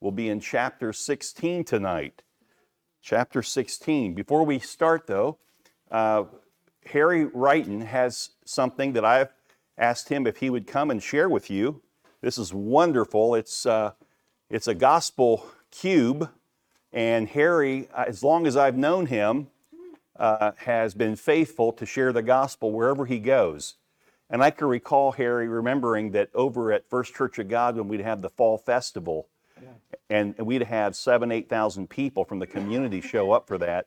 will be in chapter 16 tonight. Chapter 16. Before we start, though, uh, Harry Wrighton has something that I've asked him if he would come and share with you. This is wonderful. It's, uh, it's a gospel cube, and Harry, uh, as long as I've known him, uh, has been faithful to share the gospel wherever he goes. And I can recall Harry remembering that over at First Church of God when we'd have the fall festival, and we'd have seven, eight thousand people from the community show up for that.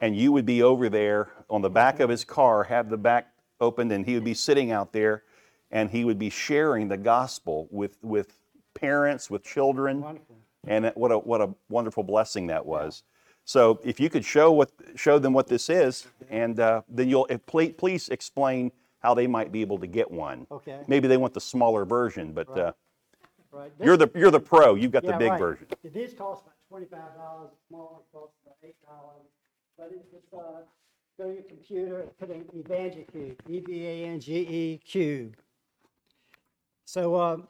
And you would be over there on the back of his car, have the back opened, and he would be sitting out there, and he would be sharing the gospel with with parents, with children. Wonderful. And what a what a wonderful blessing that was. So if you could show what show them what this is, and uh, then you'll if, please, please explain how they might be able to get one. Okay. Maybe they want the smaller version, but uh, Right. you're the you're the pro. You've got the big right. version. These cost about twenty-five dollars, the small one costs about eight dollars. But it's just, uh, go to your computer and put in EvangeCube, E E-V-A-N-G-E cube. So, um,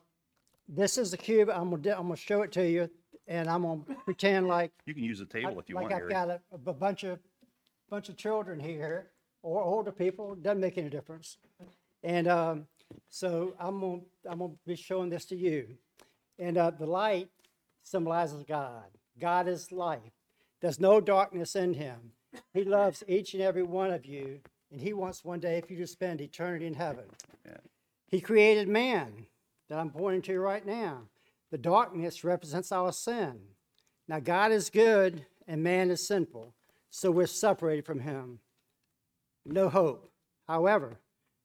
this is the cube, I'm gonna, I'm gonna show it to you, and I'm gonna pretend like You can use the table if you like want, I've Harry. got a, a bunch of, bunch of children here, or older people, doesn't make any difference. And, um, so I'm gonna, I'm gonna be showing this to you. And, uh, the light symbolizes God. God is life. There's no darkness in him. He loves each and every one of you, and he wants one day for you to spend eternity in heaven. Yeah. He created man that I'm pointing to right now. The darkness represents our sin. Now, God is good and man is sinful, so we're separated from him. No hope. However,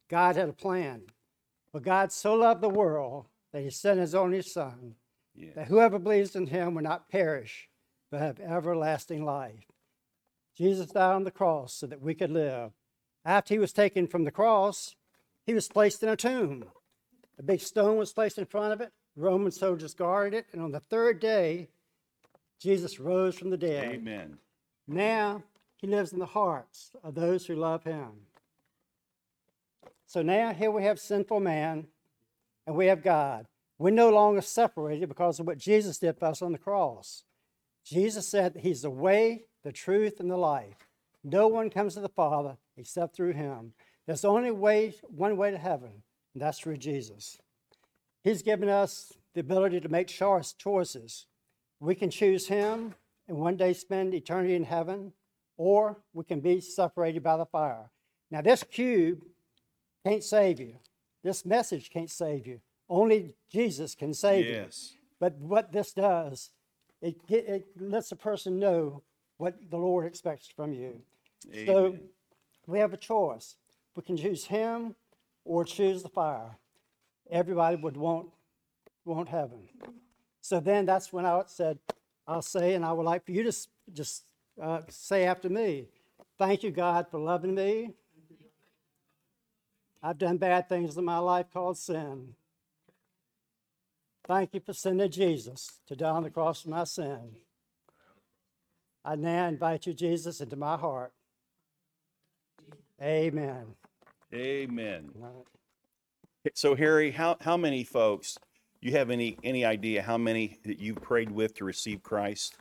God had a plan. For God so loved the world that he sent his only Son, Yeah. that whoever believes in him will not perish, but have everlasting life. Jesus died on the cross so that we could live. After he was taken from the cross, he was placed in a tomb. A big stone was placed in front of it. Roman soldiers guarded it. And on the third day, Jesus rose from the dead. Amen. Now he lives in the hearts of those who love him. So now here we have sinful man and we have God. We're no longer separated because of what Jesus did for us on the cross. Jesus said that he's the way, the truth, and the life. No one comes to the Father except through him. There's only way, one way to heaven, and that's through Jesus. He's given us the ability to make choice choices. We can choose him and one day spend eternity in heaven, or we can be separated by the fire. Now, this cube can't save you. This message can't save you. Only Jesus can save you. Yes. But what this does, it, it lets a person know what the Lord expects from you. Amen. So we have a choice. We can choose Him or choose the fire. Everybody would want, want heaven. So then that's when I said, I'll say, and I would like for you to just uh, say after me, Thank you, God, for loving me. I've done bad things in my life called sin. Thank you for sending Jesus to die on the cross for my sin. I now invite you, Jesus, into my heart. Amen. Amen. Right. So Harry, how how many folks? You have any any idea how many that you prayed with to receive Christ?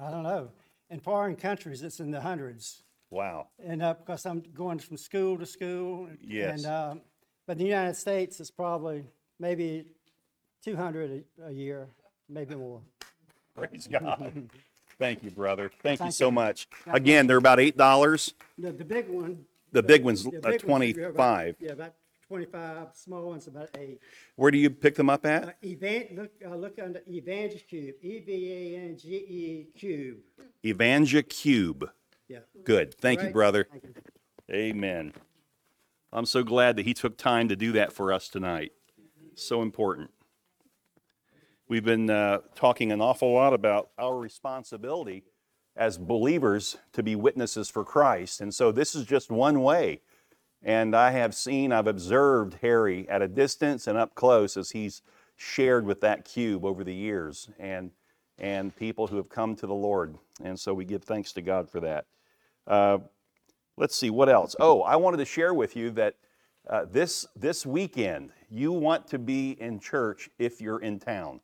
I don't know. In foreign countries, it's in the hundreds. Wow. And uh, because I'm going from school to school. Yes. And, um, but in the United States, it's probably maybe 200 a, a year, maybe more. Praise God. Thank you, brother. Thank, you Thank so you. much. Again, they're about eight dollars. The, the big one. The big one's the uh, big one's- twenty yeah, about- Yeah, about 25. Small one's about eight. Where do you pick them up Uh, at? Evan, look, uh, look under EvangeCube, E E-V-A-N-G-E Cube. Evangel Cube. Yeah. Good. Thank you, Right? brother. Amen. I'm so glad that he took time to do that for us tonight. So important. We've been uh, talking an awful lot about our responsibility as believers to be witnesses for Christ. And so this is just one way. And I have seen, I've observed Harry at a distance and up close as he's shared with that cube over the years and, and people who have come to the Lord. And so we give thanks to God for that. Uh, let's see what else oh i wanted to share with you that uh, this this weekend you want to be in church if you're in town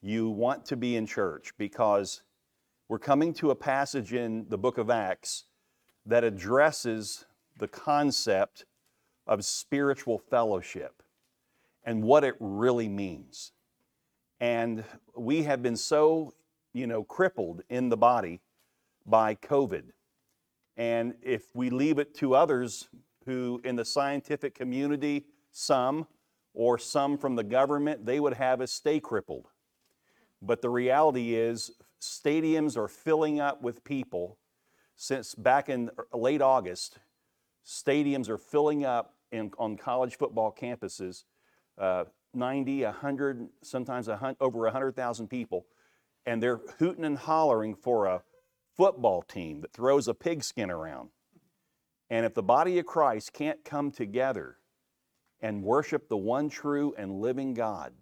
you want to be in church because we're coming to a passage in the book of Acts that addresses the concept of spiritual fellowship and what it really means. And we have been so, you know, crippled in the body by COVID. And if we leave it to others who, in the scientific community, some, or some from the government, they would have us stay crippled. But the reality is, stadiums are filling up with people. Since back in late August, stadiums are filling up in, on college football campuses uh, 90, 100, sometimes 100, over 100,000 people. And they're hooting and hollering for a football team that throws a pigskin around. And if the body of Christ can't come together and worship the one true and living God,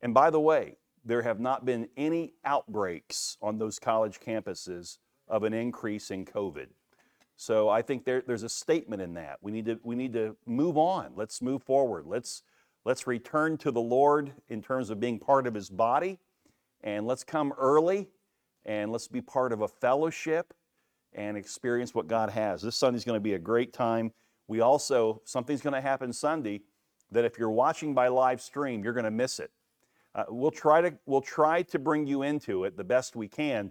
and by the way, there have not been any outbreaks on those college campuses of an increase in COVID. So I think there, there's a statement in that. We need to we need to move on. Let's move forward. Let's let's return to the Lord in terms of being part of His body, and let's come early, and let's be part of a fellowship, and experience what God has. This Sunday's going to be a great time. We also something's going to happen Sunday that if you're watching by live stream, you're going to miss it. Uh, we'll try to we'll try to bring you into it the best we can,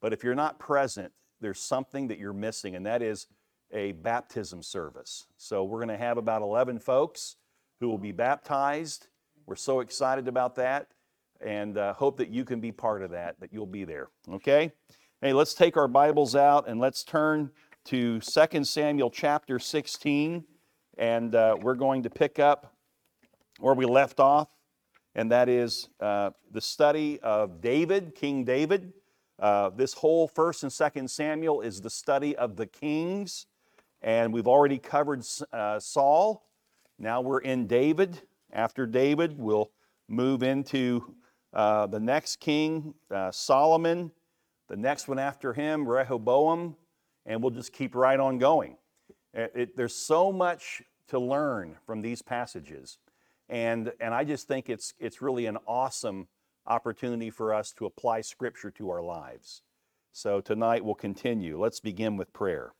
but if you're not present, there's something that you're missing, and that is a baptism service. So we're going to have about 11 folks who will be baptized. We're so excited about that, and uh, hope that you can be part of that. That you'll be there. Okay. Hey, let's take our Bibles out and let's turn to 2 Samuel chapter 16, and uh, we're going to pick up where we left off and that is uh, the study of David, King David. Uh, this whole First and Second Samuel is the study of the kings, and we've already covered uh, Saul. Now we're in David. After David, we'll move into uh, the next king, uh, Solomon. The next one after him, Rehoboam, and we'll just keep right on going. It, it, there's so much to learn from these passages. And, and I just think it's, it's really an awesome opportunity for us to apply Scripture to our lives. So tonight we'll continue. Let's begin with prayer.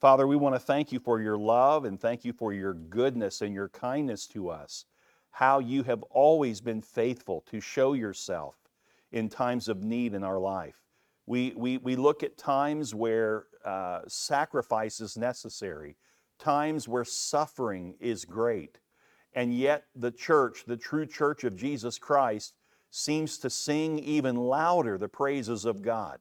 Father, we want to thank you for your love and thank you for your goodness and your kindness to us. How you have always been faithful to show yourself in times of need in our life. We, we, we look at times where uh, sacrifice is necessary, times where suffering is great. And yet, the church, the true church of Jesus Christ, seems to sing even louder the praises of God.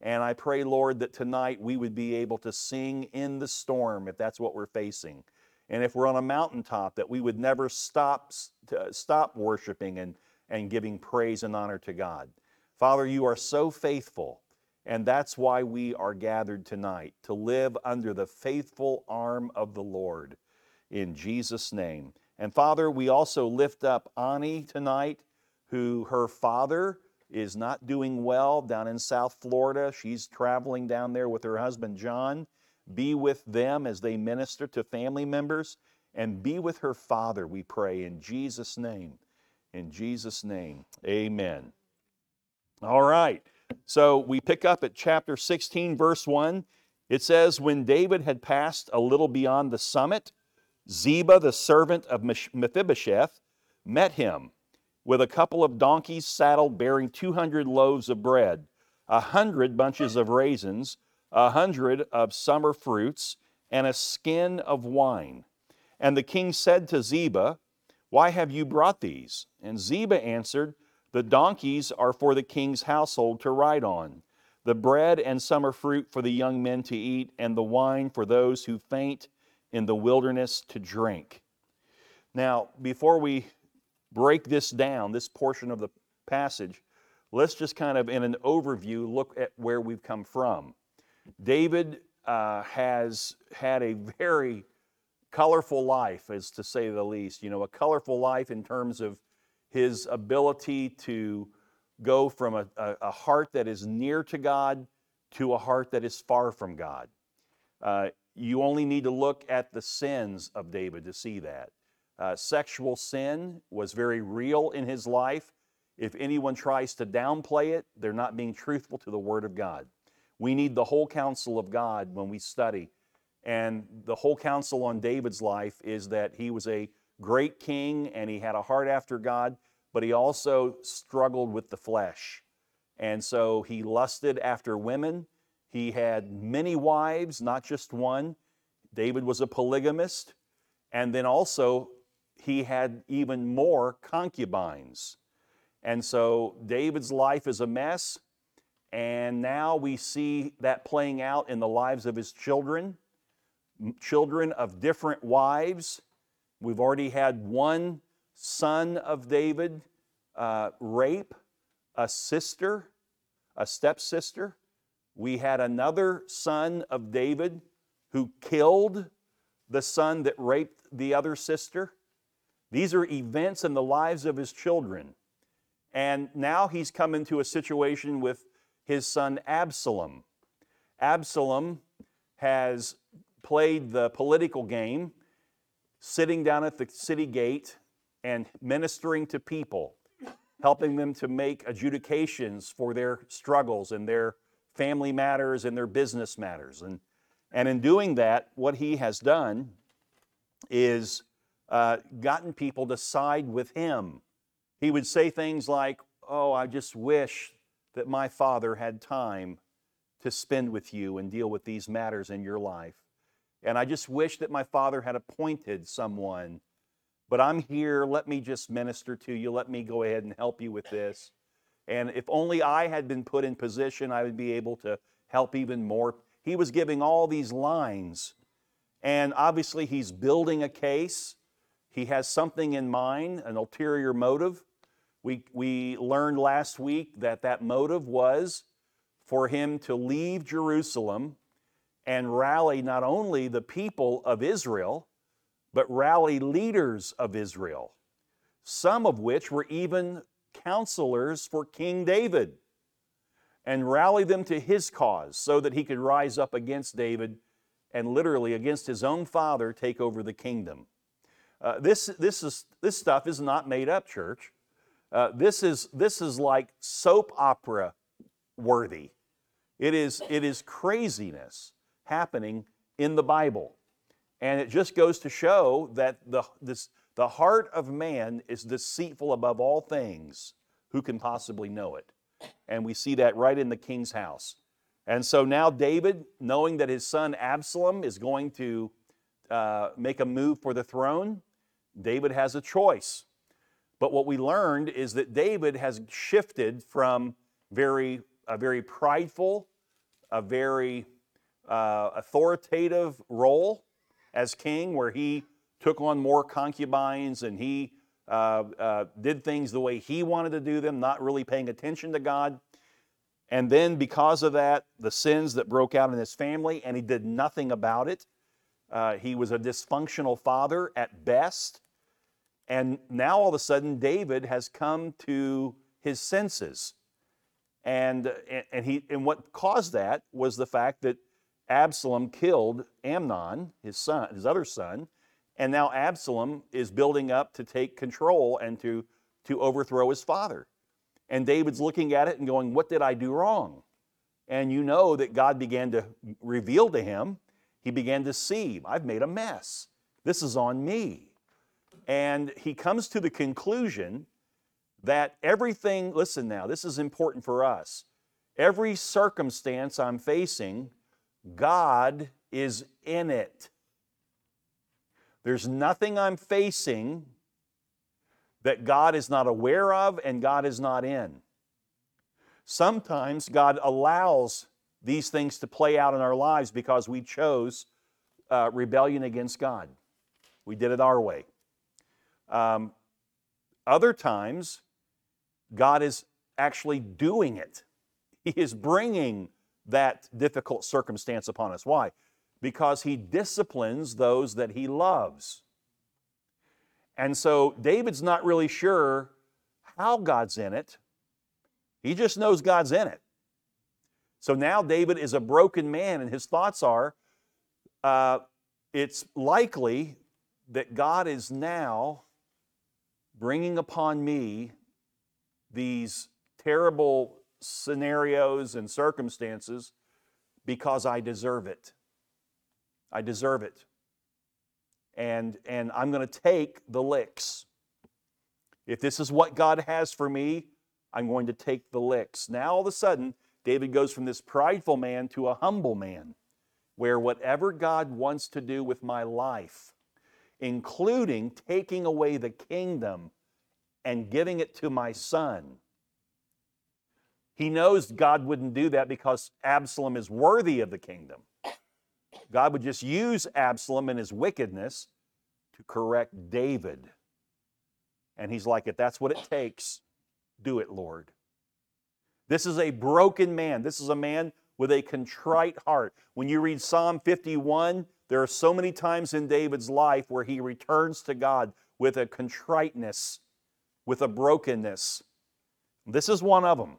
And I pray, Lord, that tonight we would be able to sing in the storm if that's what we're facing. And if we're on a mountaintop, that we would never stop, uh, stop worshiping and, and giving praise and honor to God. Father, you are so faithful, and that's why we are gathered tonight to live under the faithful arm of the Lord. In Jesus' name. And Father, we also lift up Ani tonight, who her father is not doing well down in South Florida. She's traveling down there with her husband John. Be with them as they minister to family members and be with her father, we pray, in Jesus' name. In Jesus' name, amen. All right, so we pick up at chapter 16, verse 1. It says, When David had passed a little beyond the summit, Ziba, the servant of Mephibosheth, met him with a couple of donkeys saddled bearing 200 loaves of bread, a hundred bunches of raisins, a hundred of summer fruits, and a skin of wine. And the king said to Ziba, Why have you brought these? And Ziba answered, The donkeys are for the king's household to ride on, the bread and summer fruit for the young men to eat, and the wine for those who faint in the wilderness to drink. Now, before we break this down, this portion of the passage, let's just kind of, in an overview, look at where we've come from. David uh, has had a very colorful life, as to say the least. You know, a colorful life in terms of his ability to go from a, a, a heart that is near to God to a heart that is far from God. Uh, you only need to look at the sins of David to see that. Uh, sexual sin was very real in his life. If anyone tries to downplay it, they're not being truthful to the Word of God. We need the whole counsel of God when we study. And the whole counsel on David's life is that he was a great king and he had a heart after God, but he also struggled with the flesh. And so he lusted after women. He had many wives, not just one. David was a polygamist. And then also, he had even more concubines. And so David's life is a mess. And now we see that playing out in the lives of his children, children of different wives. We've already had one son of David uh, rape a sister, a stepsister. We had another son of David who killed the son that raped the other sister. These are events in the lives of his children. And now he's come into a situation with his son Absalom. Absalom has played the political game, sitting down at the city gate and ministering to people, helping them to make adjudications for their struggles and their family matters and their business matters. And, and in doing that, what he has done is uh, gotten people to side with him. He would say things like, Oh, I just wish that my father had time to spend with you and deal with these matters in your life. And I just wish that my father had appointed someone. But I'm here. Let me just minister to you. Let me go ahead and help you with this. And if only I had been put in position, I would be able to help even more. He was giving all these lines. And obviously, he's building a case. He has something in mind, an ulterior motive. We, we learned last week that that motive was for him to leave Jerusalem and rally not only the people of Israel, but rally leaders of Israel, some of which were even counselors for King David, and rally them to his cause so that he could rise up against David and literally against his own father take over the kingdom. Uh, this, this, is, this stuff is not made up, church. Uh, this, is, this is like soap opera worthy. It is, it is craziness happening in the Bible. And it just goes to show that the, this, the heart of man is deceitful above all things. Who can possibly know it? And we see that right in the king's house. And so now David, knowing that his son Absalom is going to uh, make a move for the throne, David has a choice. But what we learned is that David has shifted from very a very prideful, a very uh, authoritative role as king, where he took on more concubines and he uh, uh, did things the way he wanted to do them, not really paying attention to God. And then, because of that, the sins that broke out in his family, and he did nothing about it. Uh, he was a dysfunctional father at best. And now all of a sudden, David has come to his senses. And, and, he, and what caused that was the fact that Absalom killed Amnon, his son, his other son, and now Absalom is building up to take control and to, to overthrow his father. And David's looking at it and going, What did I do wrong? And you know that God began to reveal to him, he began to see, I've made a mess. This is on me. And he comes to the conclusion that everything, listen now, this is important for us. Every circumstance I'm facing, God is in it. There's nothing I'm facing that God is not aware of and God is not in. Sometimes God allows these things to play out in our lives because we chose uh, rebellion against God. We did it our way. Um, other times, God is actually doing it. He is bringing that difficult circumstance upon us. Why? Because He disciplines those that He loves. And so David's not really sure how God's in it, he just knows God's in it. So now David is a broken man, and his thoughts are uh, it's likely that God is now bringing upon me these terrible scenarios and circumstances because I deserve it. I deserve it. And, and I'm going to take the licks. If this is what God has for me, I'm going to take the licks. Now, all of a sudden, David goes from this prideful man to a humble man, where whatever God wants to do with my life, including taking away the kingdom and giving it to my son, he knows God wouldn't do that because Absalom is worthy of the kingdom. God would just use Absalom and his wickedness to correct David. And he's like, if that's what it takes, do it, Lord. This is a broken man. This is a man with a contrite heart. When you read Psalm 51, there are so many times in David's life where he returns to God with a contriteness, with a brokenness. This is one of them.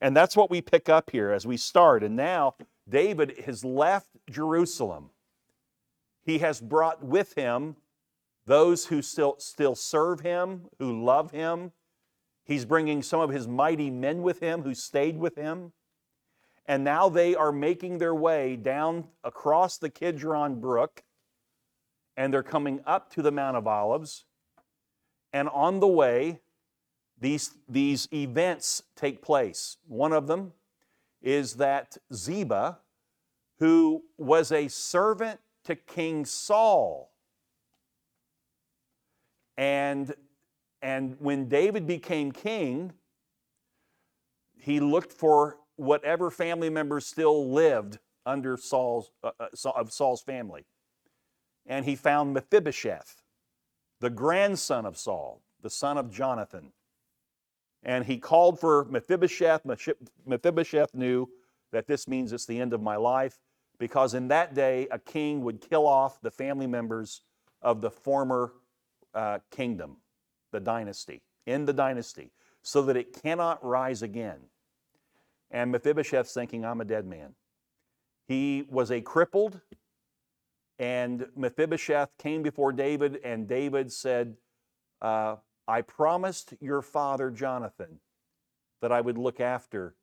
And that's what we pick up here as we start. And now David has left Jerusalem. He has brought with him those who still, still serve him, who love him. He's bringing some of his mighty men with him who stayed with him. And now they are making their way down across the Kidron Brook, and they're coming up to the Mount of Olives. And on the way, these, these events take place. One of them is that Ziba, who was a servant to King Saul, and, and when David became king, he looked for whatever family members still lived under Saul's, uh, uh, of Saul's family. And he found Mephibosheth, the grandson of Saul, the son of Jonathan. And he called for Mephibosheth. Mephibosheth knew that this means it's the end of my life because in that day a king would kill off the family members of the former uh, kingdom, the dynasty, in the dynasty, so that it cannot rise again. And Mephibosheth's thinking, I'm a dead man. He was a crippled, and Mephibosheth came before David, and David said, uh, I promised your father Jonathan that I would look after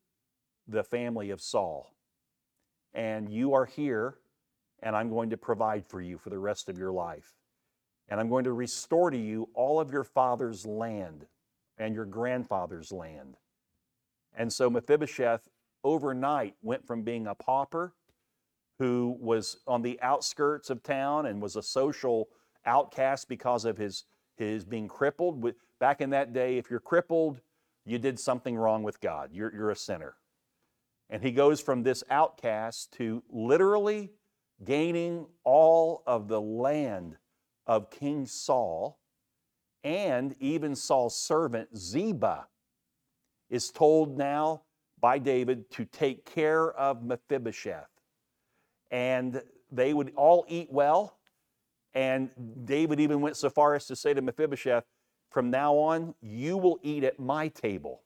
the family of Saul. And you are here, and I'm going to provide for you for the rest of your life. And I'm going to restore to you all of your father's land and your grandfather's land. And so Mephibosheth overnight went from being a pauper who was on the outskirts of town and was a social outcast because of his his being crippled. Back in that day, if you're crippled, you did something wrong with God. You're, you're a sinner. And he goes from this outcast to literally gaining all of the land of King Saul and even Saul's servant Ziba is told now by David to take care of Mephibosheth. And they would all eat well and David even went so far as to say to Mephibosheth, From now on, you will eat at my table.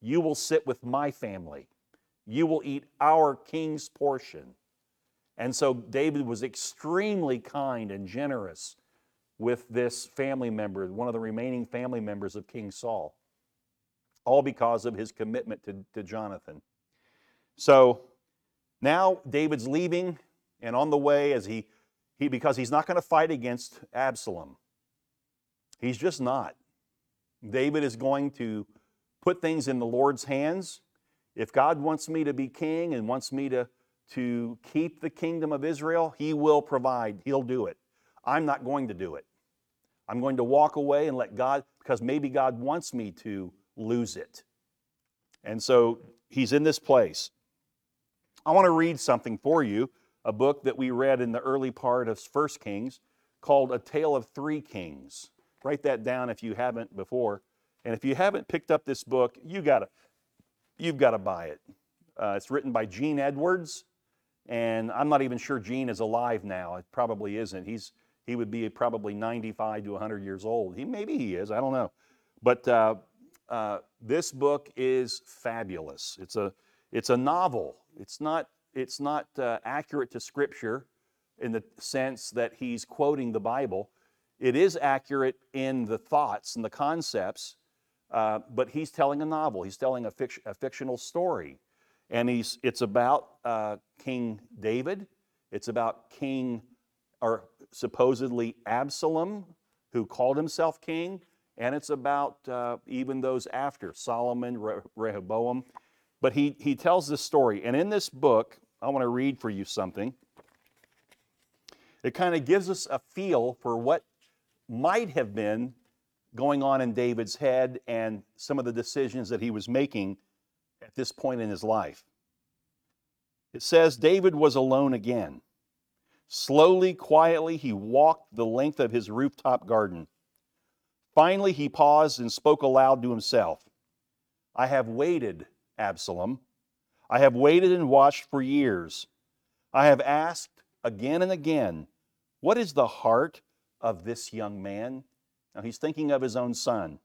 You will sit with my family. You will eat our king's portion. And so David was extremely kind and generous with this family member, one of the remaining family members of King Saul, all because of his commitment to, to Jonathan. So now David's leaving, and on the way, as he he, because he's not going to fight against Absalom. He's just not. David is going to put things in the Lord's hands. If God wants me to be king and wants me to, to keep the kingdom of Israel, He will provide. He'll do it. I'm not going to do it. I'm going to walk away and let God, because maybe God wants me to lose it. And so He's in this place. I want to read something for you a book that we read in the early part of First Kings called A Tale of Three Kings. Write that down if you haven't before. And if you haven't picked up this book, you gotta, you've got to buy it. Uh, it's written by Gene Edwards, and I'm not even sure Gene is alive now. It probably isn't. He's he would be probably 95 to 100 years old. He maybe he is. I don't know. But uh, uh, this book is fabulous. It's a it's a novel. It's not it's not uh, accurate to Scripture in the sense that he's quoting the Bible. It is accurate in the thoughts and the concepts, uh, but he's telling a novel. He's telling a, a fictional story, and he's it's about uh, King David. It's about King, or supposedly Absalom, who called himself king, and it's about uh, even those after Solomon, Re- Rehoboam. But he he tells this story, and in this book, I want to read for you something. It kind of gives us a feel for what might have been going on in David's head and some of the decisions that he was making at this point in his life. It says David was alone again. Slowly, quietly, he walked the length of his rooftop garden. Finally, he paused and spoke aloud to himself I have waited, Absalom. I have waited and watched for years. I have asked again and again, What is the heart of this young man? Now he's thinking of his own son.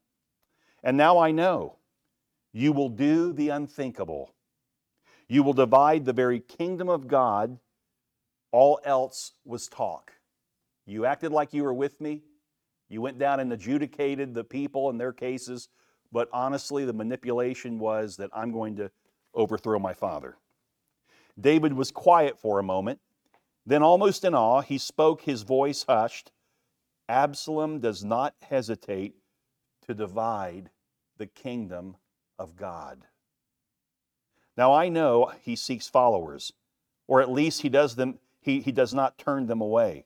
And now I know you will do the unthinkable. You will divide the very kingdom of God. All else was talk. You acted like you were with me. You went down and adjudicated the people and their cases, but honestly, the manipulation was that I'm going to overthrow my father. David was quiet for a moment. Then, almost in awe, he spoke, his voice hushed. Absalom does not hesitate to divide the kingdom of God. Now I know he seeks followers, or at least he does them he, he does not turn them away.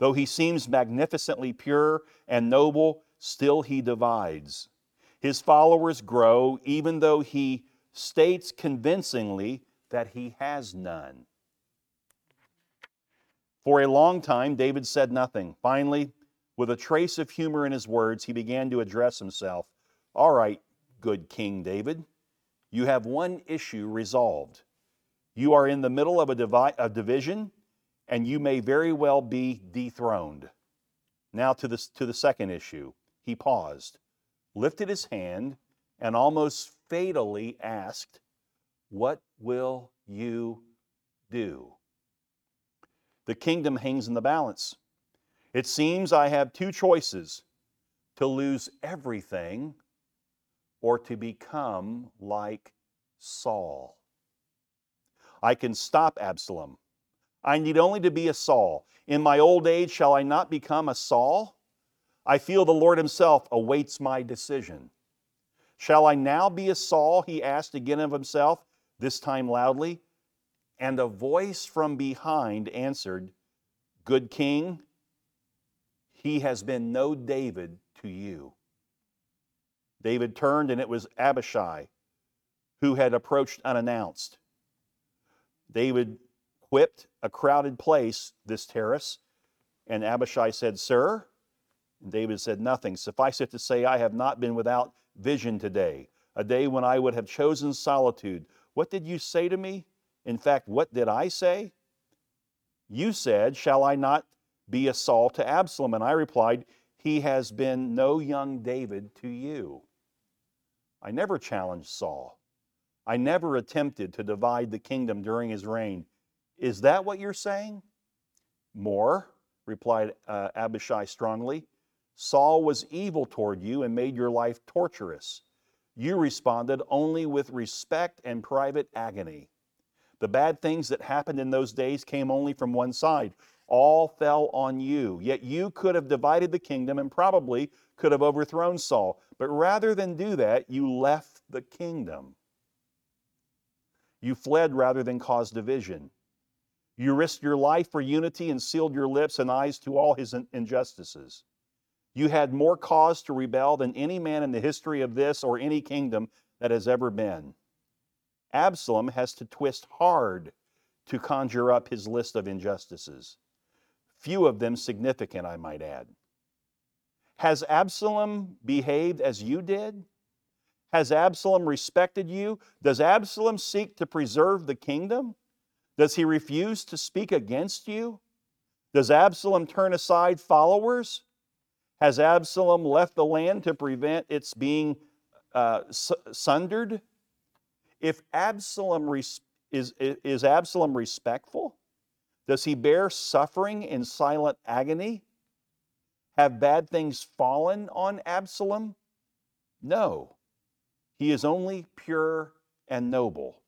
Though he seems magnificently pure and noble, still he divides. His followers grow, even though he states convincingly that he has none. For a long time, David said nothing. Finally, with a trace of humor in his words, he began to address himself. All right, good King David, you have one issue resolved. You are in the middle of a, divi- a division, and you may very well be dethroned. Now to the, to the second issue. He paused, lifted his hand, and almost fatally asked, What will you do? The kingdom hangs in the balance. It seems I have two choices to lose everything or to become like Saul. I can stop Absalom. I need only to be a Saul. In my old age, shall I not become a Saul? I feel the Lord Himself awaits my decision. Shall I now be a Saul? He asked again of himself, this time loudly. And a voice from behind answered, Good king, he has been no David to you. David turned, and it was Abishai who had approached unannounced. David whipped a crowded place, this terrace, and Abishai said, Sir? And David said, Nothing. Suffice it to say, I have not been without vision today, a day when I would have chosen solitude. What did you say to me? In fact, what did I say? You said, Shall I not be a Saul to Absalom? And I replied, He has been no young David to you. I never challenged Saul. I never attempted to divide the kingdom during his reign. Is that what you're saying? More, replied uh, Abishai strongly. Saul was evil toward you and made your life torturous. You responded only with respect and private agony. The bad things that happened in those days came only from one side. All fell on you. Yet you could have divided the kingdom and probably could have overthrown Saul. But rather than do that, you left the kingdom. You fled rather than cause division. You risked your life for unity and sealed your lips and eyes to all his injustices. You had more cause to rebel than any man in the history of this or any kingdom that has ever been. Absalom has to twist hard to conjure up his list of injustices, few of them significant, I might add. Has Absalom behaved as you did? Has Absalom respected you? Does Absalom seek to preserve the kingdom? Does he refuse to speak against you? Does Absalom turn aside followers? Has Absalom left the land to prevent its being uh, sundered? If Absalom res- is, is Absalom respectful? Does he bear suffering in silent agony? Have bad things fallen on Absalom? No, he is only pure and noble.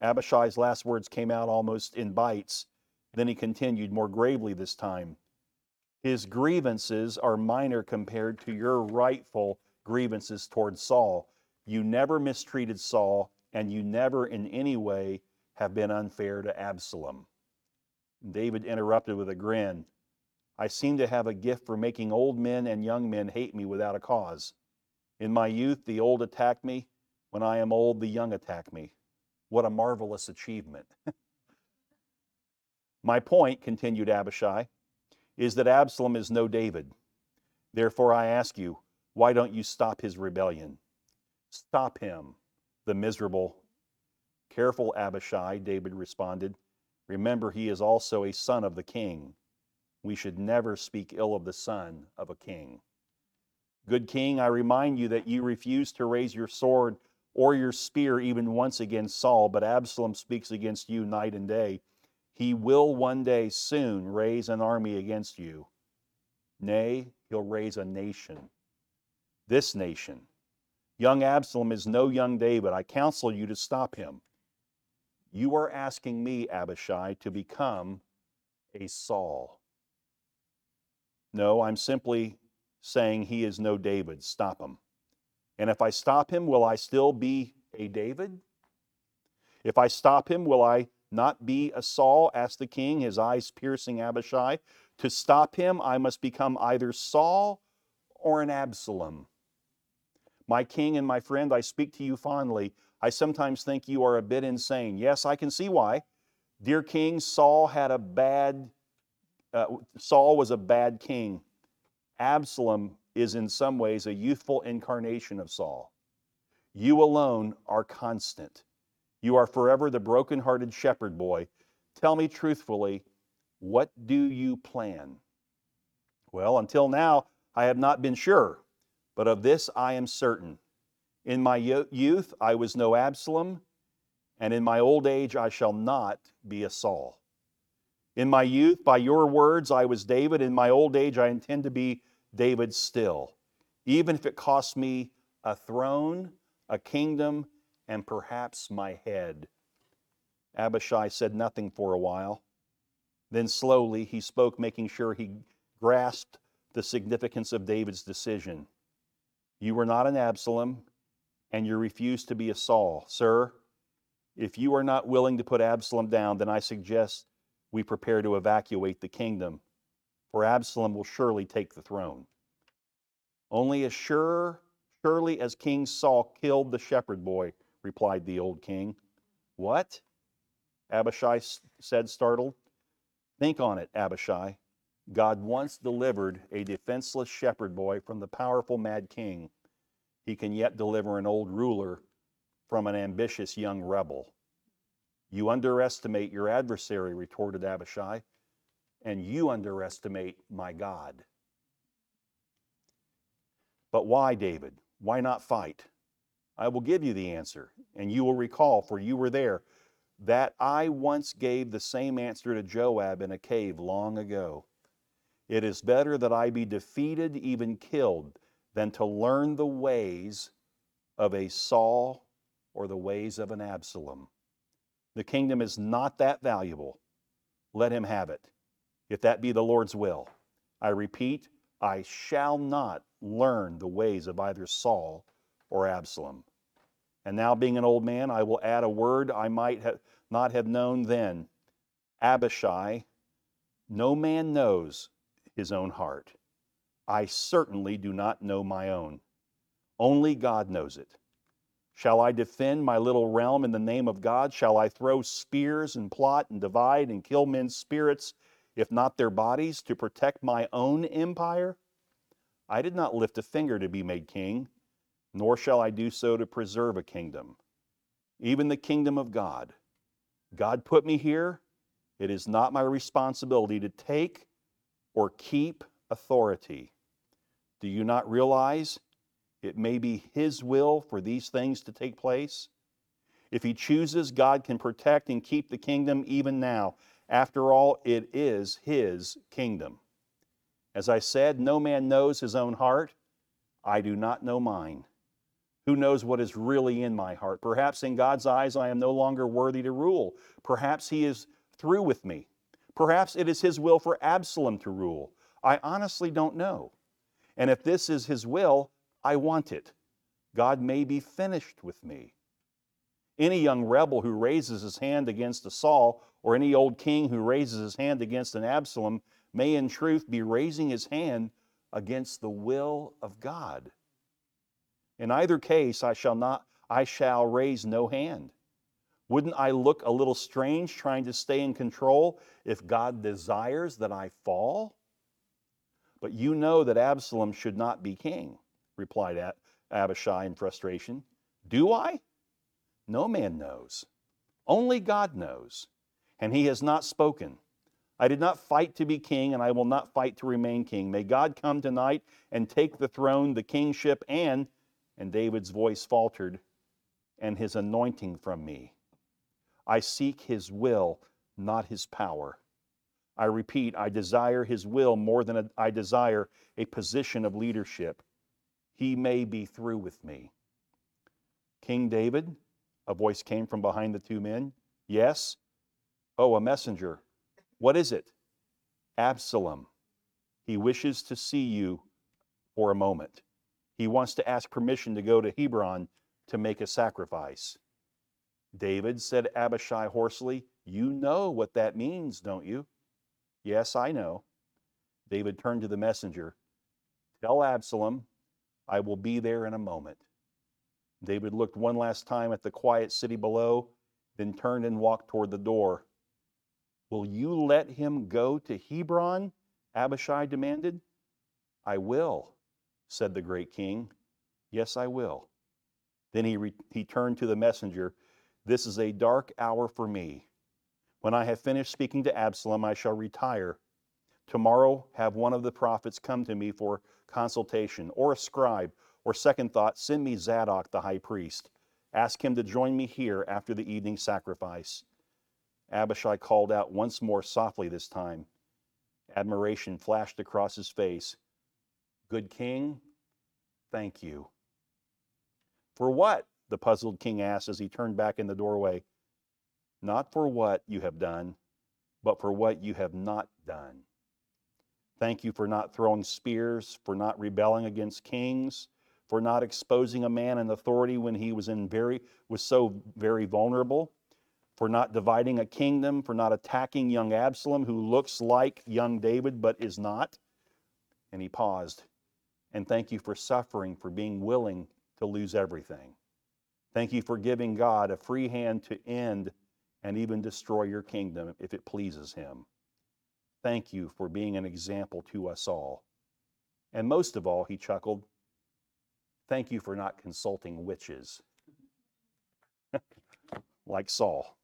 Abishai's last words came out almost in bites. Then he continued more gravely this time. His grievances are minor compared to your rightful grievances toward Saul. You never mistreated Saul, and you never in any way have been unfair to Absalom. David interrupted with a grin. I seem to have a gift for making old men and young men hate me without a cause. In my youth, the old attack me. When I am old, the young attack me. What a marvelous achievement. my point, continued Abishai, is that Absalom is no David. Therefore, I ask you, why don't you stop his rebellion? Stop him, the miserable. Careful, Abishai, David responded. Remember, he is also a son of the king. We should never speak ill of the son of a king. Good king, I remind you that you refused to raise your sword or your spear even once against Saul, but Absalom speaks against you night and day. He will one day soon raise an army against you. Nay, he'll raise a nation. This nation. Young Absalom is no young David. I counsel you to stop him. You are asking me, Abishai, to become a Saul. No, I'm simply saying he is no David. Stop him. And if I stop him, will I still be a David? If I stop him, will I not be a Saul? asked the king, his eyes piercing Abishai. To stop him, I must become either Saul or an Absalom. My king and my friend, I speak to you fondly. I sometimes think you are a bit insane. Yes, I can see why. Dear king, Saul had a bad, uh, Saul was a bad king. Absalom is in some ways a youthful incarnation of Saul. You alone are constant. You are forever the broken-hearted shepherd boy. Tell me truthfully, what do you plan? Well, until now, I have not been sure, but of this I am certain. In my youth, I was no Absalom, and in my old age, I shall not be a Saul. In my youth, by your words, I was David. In my old age, I intend to be David still, even if it costs me a throne, a kingdom, and perhaps my head. Abishai said nothing for a while. Then slowly he spoke, making sure he grasped the significance of David's decision. You were not an Absalom, and you refused to be a Saul. Sir, if you are not willing to put Absalom down, then I suggest we prepare to evacuate the kingdom for Absalom will surely take the throne. Only as sure, surely as King Saul killed the shepherd boy, replied the old king. What? Abishai said, startled. Think on it, Abishai. God once delivered a defenseless shepherd boy from the powerful mad king. He can yet deliver an old ruler from an ambitious young rebel. You underestimate your adversary, retorted Abishai and you underestimate my God. But why, David? Why not fight? I will give you the answer, and you will recall, for you were there, that I once gave the same answer to Joab in a cave long ago. It is better that I be defeated, even killed, than to learn the ways of a Saul or the ways of an Absalom. The kingdom is not that valuable. Let him have it if that be the Lord's will. I repeat, I shall not learn the ways of either Saul or Absalom. And now, being an old man, I will add a word I might have not have known then. Abishai, no man knows his own heart. I certainly do not know my own. Only God knows it. Shall I defend my little realm in the name of God? Shall I throw spears and plot and divide and kill men's spirits if not their bodies, to protect my own empire? I did not lift a finger to be made king, nor shall I do so to preserve a kingdom, even the kingdom of God. God put me here. It is not my responsibility to take or keep authority. Do you not realize it may be His will for these things to take place? If He chooses, God can protect and keep the kingdom even now. After all, it is his kingdom. As I said, no man knows his own heart. I do not know mine. Who knows what is really in my heart? Perhaps in God's eyes I am no longer worthy to rule. Perhaps He is through with me. Perhaps it is His will for Absalom to rule. I honestly don't know. And if this is His will, I want it. God may be finished with me. Any young rebel who raises his hand against a Saul, or any old king who raises his hand against an Absalom, may in truth be raising his hand against the will of God. In either case, I shall not, I shall raise no hand. Wouldn't I look a little strange trying to stay in control if God desires that I fall? But you know that Absalom should not be king, replied Abishai in frustration. Do I? No man knows. Only God knows. And he has not spoken. I did not fight to be king, and I will not fight to remain king. May God come tonight and take the throne, the kingship, and, and David's voice faltered, and his anointing from me. I seek his will, not his power. I repeat, I desire his will more than I desire a position of leadership. He may be through with me. King David, a voice came from behind the two men. Yes. Oh, a messenger. What is it? Absalom. He wishes to see you for a moment. He wants to ask permission to go to Hebron to make a sacrifice. David, said Abishai hoarsely, You know what that means, don't you? Yes, I know. David turned to the messenger. Tell Absalom, I will be there in a moment. David looked one last time at the quiet city below, then turned and walked toward the door. Will you let him go to Hebron? Abishai demanded. I will, said the great king. Yes, I will. Then he, re- he turned to the messenger. This is a dark hour for me. When I have finished speaking to Absalom, I shall retire. Tomorrow, have one of the prophets come to me for consultation, or a scribe, or second thought, send me Zadok the high priest. Ask him to join me here after the evening sacrifice. Abishai called out once more softly this time. Admiration flashed across his face. Good king, thank you. For what? the puzzled king asked as he turned back in the doorway. Not for what you have done, but for what you have not done. Thank you for not throwing spears, for not rebelling against kings, for not exposing a man in authority when he was in very was so very vulnerable, for not dividing a kingdom, for not attacking young Absalom who looks like young David but is not. And he paused. And thank you for suffering, for being willing to lose everything. Thank you for giving God a free hand to end and even destroy your kingdom if it pleases him. Thank you for being an example to us all. And most of all, he chuckled, Thank you for not consulting witches like Saul.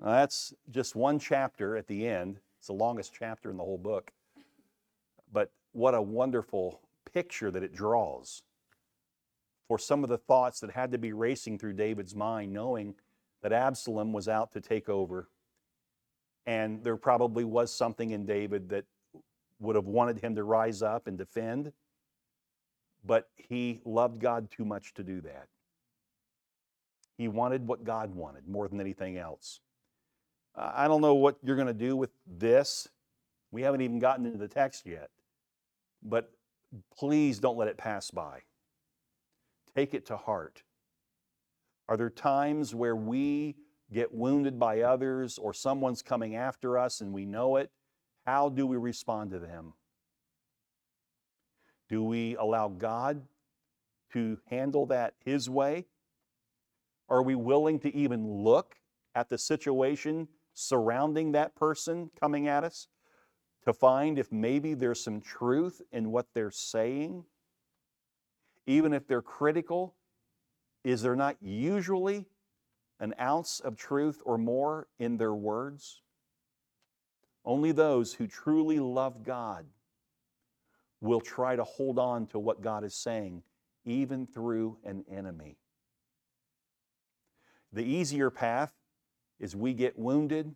Now, that's just one chapter at the end. It's the longest chapter in the whole book. But what a wonderful picture that it draws for some of the thoughts that had to be racing through David's mind, knowing that Absalom was out to take over. And there probably was something in David that would have wanted him to rise up and defend, but he loved God too much to do that. He wanted what God wanted more than anything else. I don't know what you're going to do with this. We haven't even gotten into the text yet. But please don't let it pass by. Take it to heart. Are there times where we get wounded by others or someone's coming after us and we know it? How do we respond to them? Do we allow God to handle that His way? Are we willing to even look at the situation surrounding that person coming at us to find if maybe there's some truth in what they're saying? Even if they're critical, is there not usually an ounce of truth or more in their words? Only those who truly love God will try to hold on to what God is saying, even through an enemy. The easier path is we get wounded,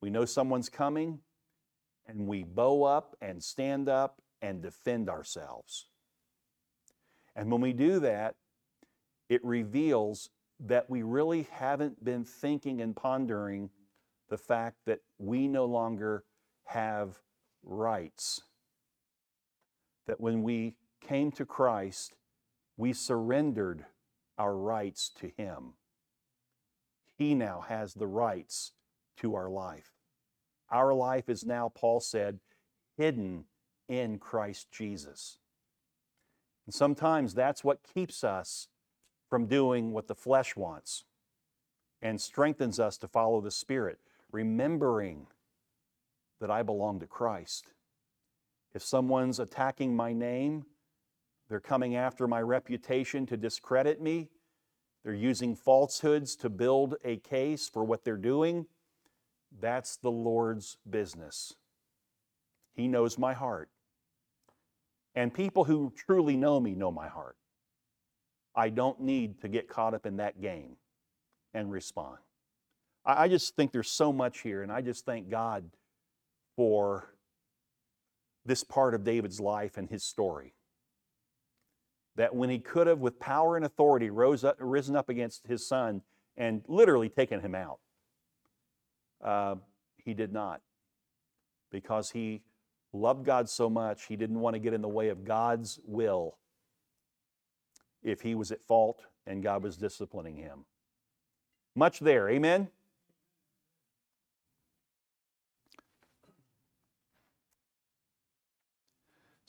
we know someone's coming, and we bow up and stand up and defend ourselves. And when we do that, it reveals that we really haven't been thinking and pondering the fact that we no longer have rights. That when we came to Christ, we surrendered our rights to Him. He now has the rights to our life. Our life is now, Paul said, hidden in Christ Jesus. And sometimes that's what keeps us from doing what the flesh wants and strengthens us to follow the Spirit, remembering that I belong to Christ. If someone's attacking my name, they're coming after my reputation to discredit me, they're using falsehoods to build a case for what they're doing, that's the Lord's business. He knows my heart. And people who truly know me know my heart. I don't need to get caught up in that game and respond. I, just think there's so much here, and I just thank God for this part of David's life and his story. That when he could have, with power and authority, rose up, risen up against his son and literally taken him out, uh, he did not. Because he loved God so much, he didn't want to get in the way of God's will if he was at fault and God was disciplining him. Much there, amen?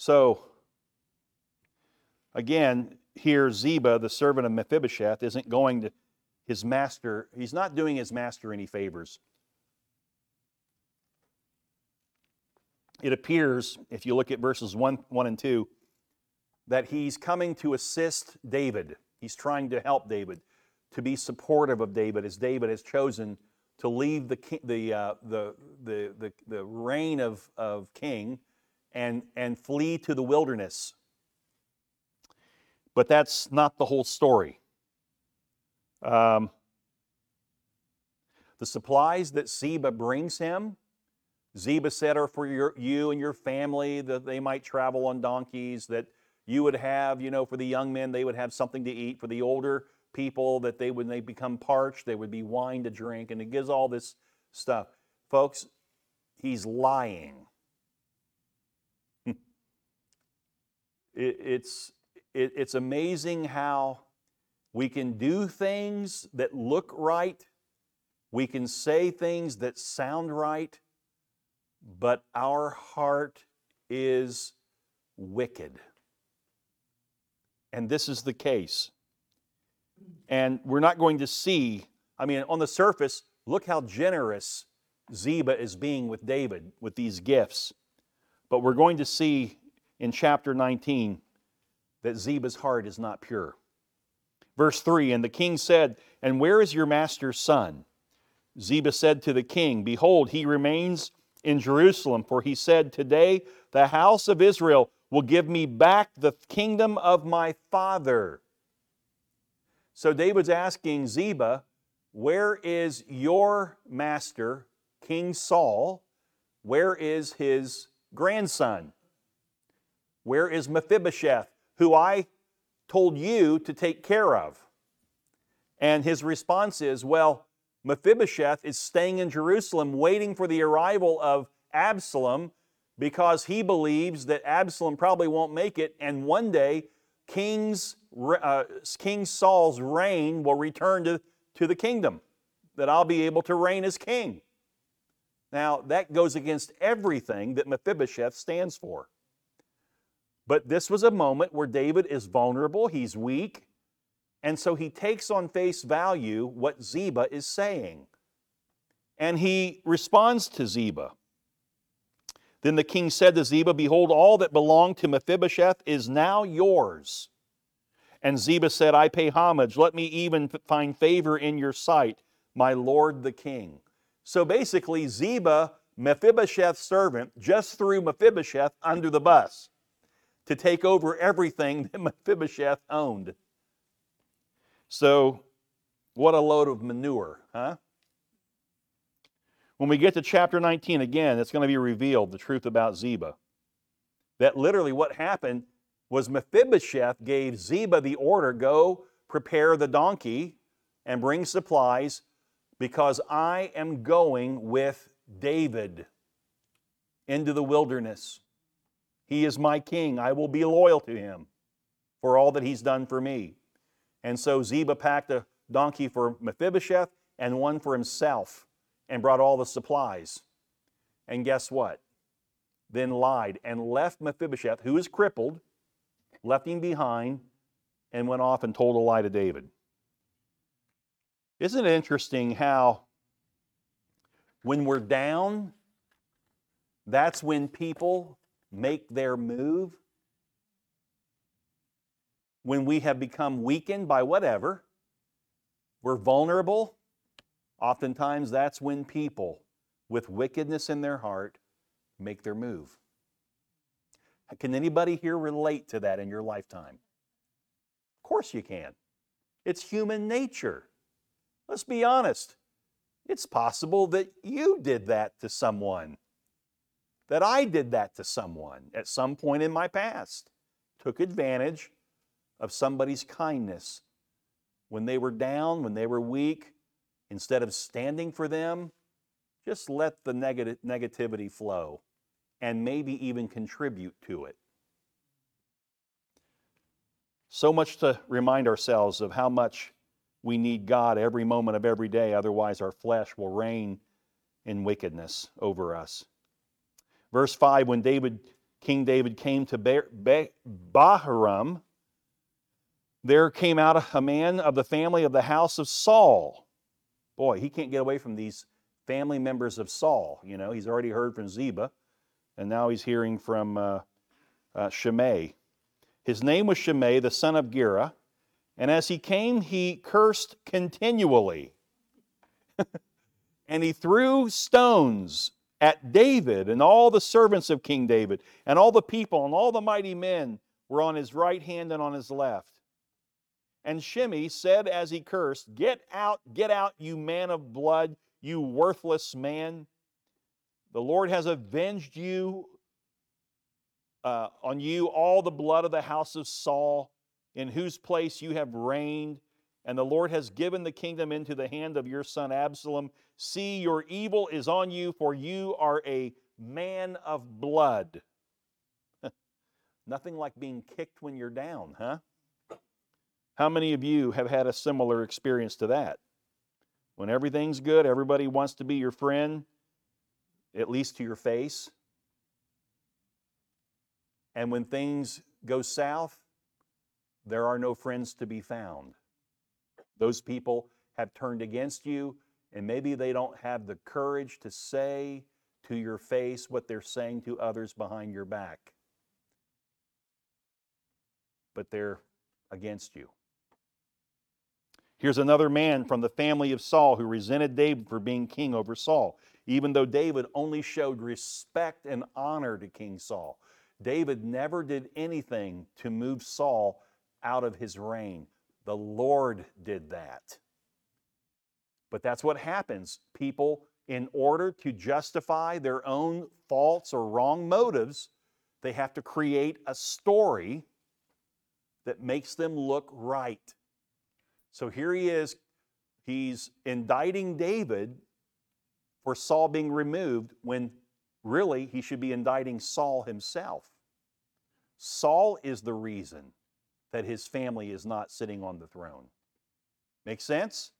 So, again, here Ziba, the servant of Mephibosheth, isn't going to his master, he's not doing his master any favors. it appears, if you look at verses 1, 1 and 2, that he's coming to assist David. He's trying to help David, to be supportive of David as David has chosen to leave the, the, uh, the, the, the, the, reign of, of king and, and flee to the wilderness. But that's not the whole story. Um, the supplies that Ziba brings him Ziba said are for your, you and your family, that they might travel on donkeys, that you would have, you know, for the young men, they would have something to eat. For the older people, that they, when they become parched, there would be wine to drink. And it gives all this stuff. Folks, he's lying. It's, it, it's amazing how we can do things that look right, we can say things that sound right but our heart is wicked. And this is the case. And we're not going to see, I mean, on the surface, look how generous Ziba is being with David with these gifts. But we're going to see in chapter 19 that Ziba's heart is not pure. Verse 3 And the king said, And where is your master's son? Ziba said to the king, Behold, he remains in Jerusalem, for he said, Today the house of Israel will give me back the kingdom of my father. So David's asking Ziba, Where is your master, King Saul? Where is his grandson? Where is Mephibosheth, who I told you to take care of? And his response is, Well, Mephibosheth is staying in Jerusalem waiting for the arrival of Absalom because he believes that Absalom probably won't make it, and one day King's, uh, King Saul's reign will return to, to the kingdom, that I'll be able to reign as king. Now, that goes against everything that Mephibosheth stands for. But this was a moment where David is vulnerable, he's weak, and so he takes on face value what Ziba is saying. And he responds to Ziba. Then the king said to Ziba, Behold, all that belonged to Mephibosheth is now yours. And Ziba said, I pay homage. Let me even find favor in your sight, my lord the king. So basically, Ziba, Mephibosheth's servant, just threw Mephibosheth under the bus to take over everything that Mephibosheth owned. So, what a load of manure, huh? When we get to chapter 19, again, it's going to be revealed the truth about Ziba. That literally what happened, was Mephibosheth gave Ziba the order go prepare the donkey and bring supplies because I am going with David into the wilderness. He is my king. I will be loyal to him for all that he's done for me. And so Ziba packed a donkey for Mephibosheth and one for himself and brought all the supplies. And guess what? Then lied and left Mephibosheth, who is crippled, left him behind, and went off and told a lie to David. Isn't it interesting how when we're down, that's when people make their move? When we have become weakened by whatever, we're vulnerable, oftentimes that's when people with wickedness in their heart make their move. Can anybody here relate to that in your lifetime? Of course you can. It's human nature. Let's be honest. It's possible that you did that to someone, that I did that to someone at some point in my past. Took advantage of somebody's kindness. When they were down, when they were weak, instead of standing for them, just let the negative, negativity flow and maybe even contribute to it. So much to remind ourselves of how much we need God every moment of every day, otherwise, our flesh will reign in wickedness over us. Verse 5 When David, King David came to Bahurim, there came out a man of the family of the house of Saul. Boy, he can't get away from these family members of Saul. You know, he's already heard from Ziba, and now he's hearing from uh, uh, Shimei. His name was Shimei, the son of Gera. And as he came, he cursed continually. and he threw stones at David and all the servants of King David, and all the people and all the mighty men were on his right hand and on his left. And Shimei said as he cursed, Get out, get out, you man of blood, you worthless man. The Lord has avenged you uh, on you all the blood of the house of Saul in whose place you have reigned, and the Lord has given the kingdom into the hand of your son Absalom. See, your evil is on you, for you are a man of blood. Nothing like being kicked when you're down, huh? How many of you have had a similar experience to that? When everything's good, everybody wants to be your friend, at least to your face. And when things go south, there are no friends to be found. Those people have turned against you, and maybe they don't have the courage to say to your face what they're saying to others behind your back. But they're against you. Here's another man from the family of Saul who resented David for being king over Saul, even though David only showed respect and honor to King Saul. David never did anything to move Saul out of his reign. The Lord did that. But that's what happens. People, in order to justify their own faults or wrong motives, they have to create a story that makes them look right. So here he is, he's indicting David for Saul being removed when really he should be indicting Saul himself. Saul is the reason that his family is not sitting on the throne. Make sense?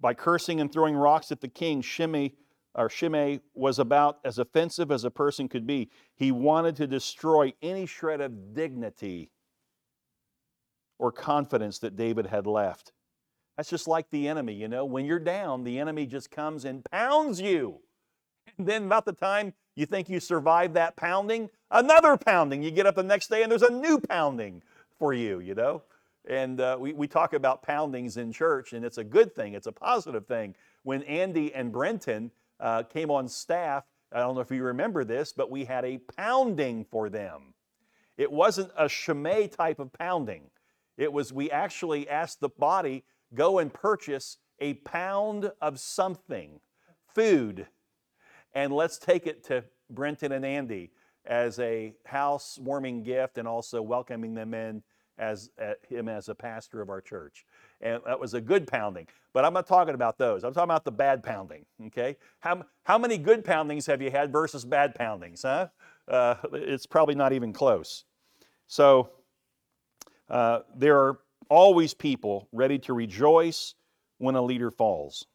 By cursing and throwing rocks at the king, Shimei or Shimei was about as offensive as a person could be. He wanted to destroy any shred of dignity or confidence that David had left. That's just like the enemy, you know. When you're down, the enemy just comes and pounds you. And then, about the time you think you survived that pounding, another pounding. You get up the next day and there's a new pounding for you, you know? And uh, we, we talk about poundings in church, and it's a good thing, it's a positive thing. When Andy and Brenton uh, came on staff, I don't know if you remember this, but we had a pounding for them. It wasn't a Shimei type of pounding. It was, we actually asked the body, go and purchase a pound of something, food, and let's take it to Brenton and Andy as a housewarming gift and also welcoming them in as uh, him as a pastor of our church. And that was a good pounding. But I'm not talking about those. I'm talking about the bad pounding. Okay? How, how many good poundings have you had versus bad poundings, huh? Uh, it's probably not even close. So uh, there are always people ready to rejoice when a leader falls.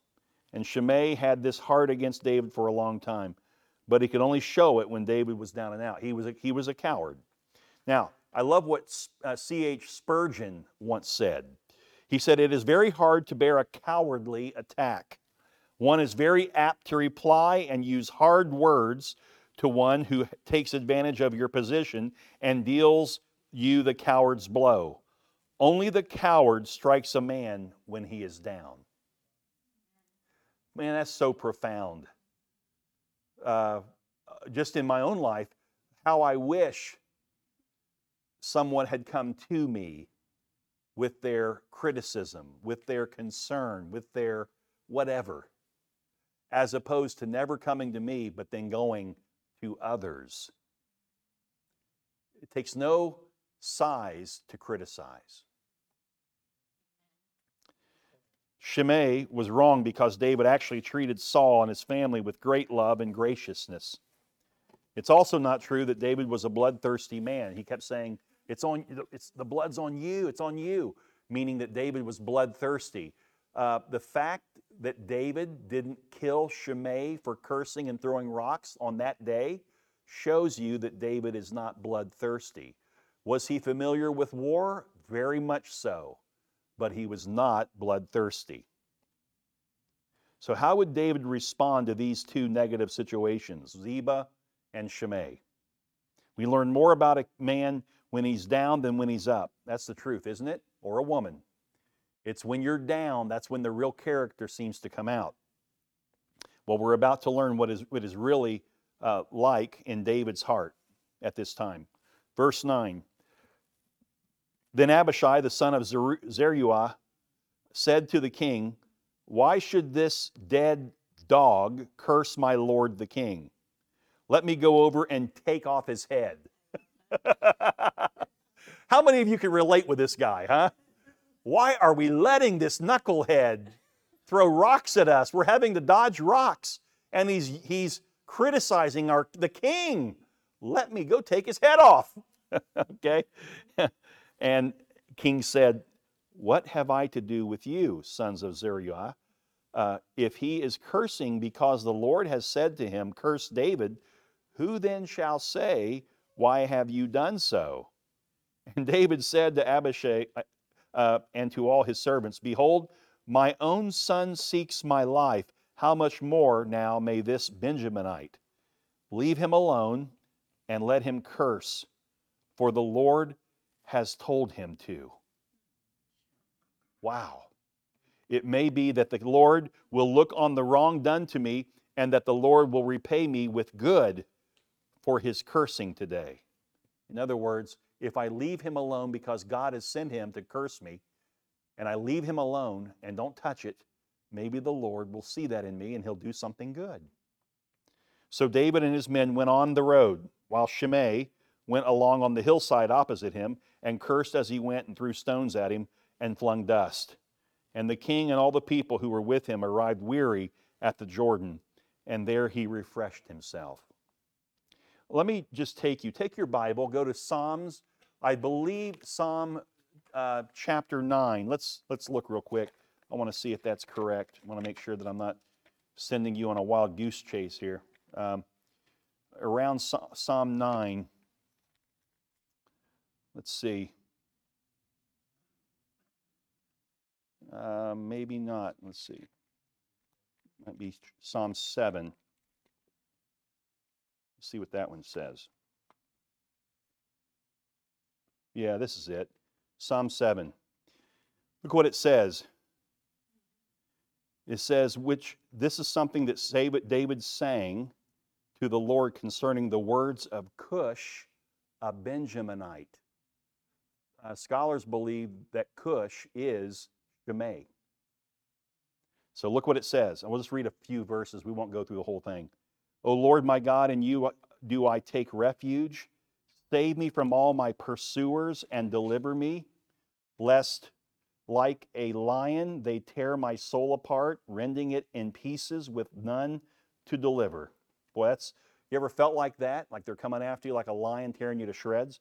And Shimei had this heart against David for a long time, but he could only show it when David was down and out. He was a, he was a coward. Now, I love what C.H. Uh, Spurgeon once said. He said, It is very hard to bear a cowardly attack. One is very apt to reply and use hard words to one who takes advantage of your position and deals you the coward's blow. Only the coward strikes a man when he is down. Man, that's so profound. Uh, just in my own life, how I wish someone had come to me with their criticism, with their concern, with their whatever, as opposed to never coming to me, but then going to others. It takes no size to criticize. Shimei was wrong because David actually treated Saul and his family with great love and graciousness. It's also not true that David was a bloodthirsty man. He kept saying, it's on it's the blood's on you, it's on you, meaning that David was bloodthirsty. Uh, the fact that David didn't kill Shimei for cursing and throwing rocks on that day shows you that David is not bloodthirsty. Was he familiar with war? Very much so but he was not bloodthirsty. So, how would David respond to these two negative situations, Ziba and Shimei? We learn more about a man when he's down than when he's up. That's the truth, isn't it? Or a woman. It's when you're down, that's when the real character seems to come out. Well, we're about to learn what is, what is really uh, like in David's heart at this time. Verse 9 then Abishai, the son of Zeruiah, said to the king, Why should this dead dog curse my lord the king? Let me go over and take off his head. How many of you can relate with this guy, huh? Why are we letting this knucklehead throw rocks at us? We're having to dodge rocks, and he's, he's criticizing our, the king. Let me go take his head off. okay? And King said, What have I to do with you, sons of Zeruiah? Uh, if he is cursing because the Lord has said to him, Curse David, who then shall say, Why have you done so? And David said to Abishai uh, uh, and to all his servants, Behold, my own son seeks my life. How much more now may this Benjaminite? Leave him alone and let him curse, for the Lord has told him to. Wow. It may be that the Lord will look on the wrong done to me and that the Lord will repay me with good for his cursing today. In other words, if I leave him alone because God has sent him to curse me, and I leave him alone and don't touch it, maybe the Lord will see that in me and he'll do something good. So David and his men went on the road, while Shimei went along on the hillside opposite him and cursed as he went and threw stones at him and flung dust. And the king and all the people who were with him arrived weary at the Jordan, and there he refreshed himself. Let me just take you, take your Bible, go to Psalms, I believe Psalm uh, chapter 9. Let's, let's look real quick. I want to see if that's correct. I want to make sure that I'm not sending you on a wild goose chase here. Um, around Psalm 9. Let's see. Uh, maybe not. Let's see. Might be Psalm 7. Let's see what that one says. Yeah, this is it. Psalm 7. Look what it says. It says, which this is something that David sang to the Lord concerning the words of Cush, a Benjaminite uh, scholars believe that Cush is Shimei. So look what it says. I will just read a few verses. We won't go through the whole thing. O Lord my God, in you, do I take refuge? Save me from all my pursuers and deliver me, lest like a lion they tear my soul apart, rending it in pieces with none to deliver. Boy, that's you ever felt like that? Like they're coming after you like a lion tearing you to shreds?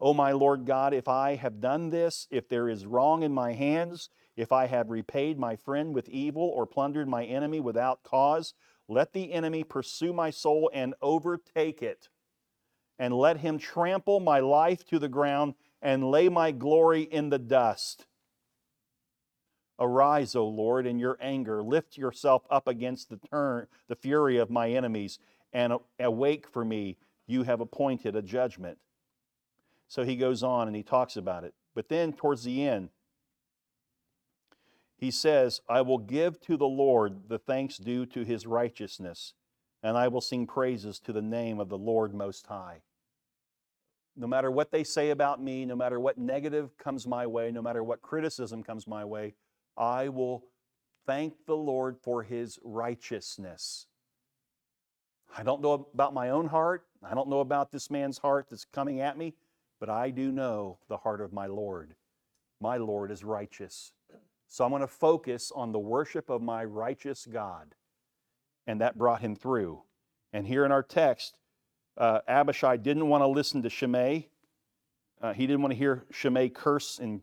O my Lord God, if I have done this, if there is wrong in my hands, if I have repaid my friend with evil or plundered my enemy without cause, let the enemy pursue my soul and overtake it. And let him trample my life to the ground and lay my glory in the dust. Arise, O Lord, in your anger. Lift yourself up against the turn, the fury of my enemies, and awake for me. You have appointed a judgment. So he goes on and he talks about it. But then towards the end, he says, I will give to the Lord the thanks due to his righteousness, and I will sing praises to the name of the Lord Most High. No matter what they say about me, no matter what negative comes my way, no matter what criticism comes my way, I will thank the Lord for his righteousness. I don't know about my own heart. I don't know about this man's heart that's coming at me, but I do know the heart of my Lord. My Lord is righteous. So I'm going to focus on the worship of my righteous God. And that brought him through. And here in our text, uh, Abishai didn't want to listen to Shimei. Uh, he didn't want to hear Shimei curse and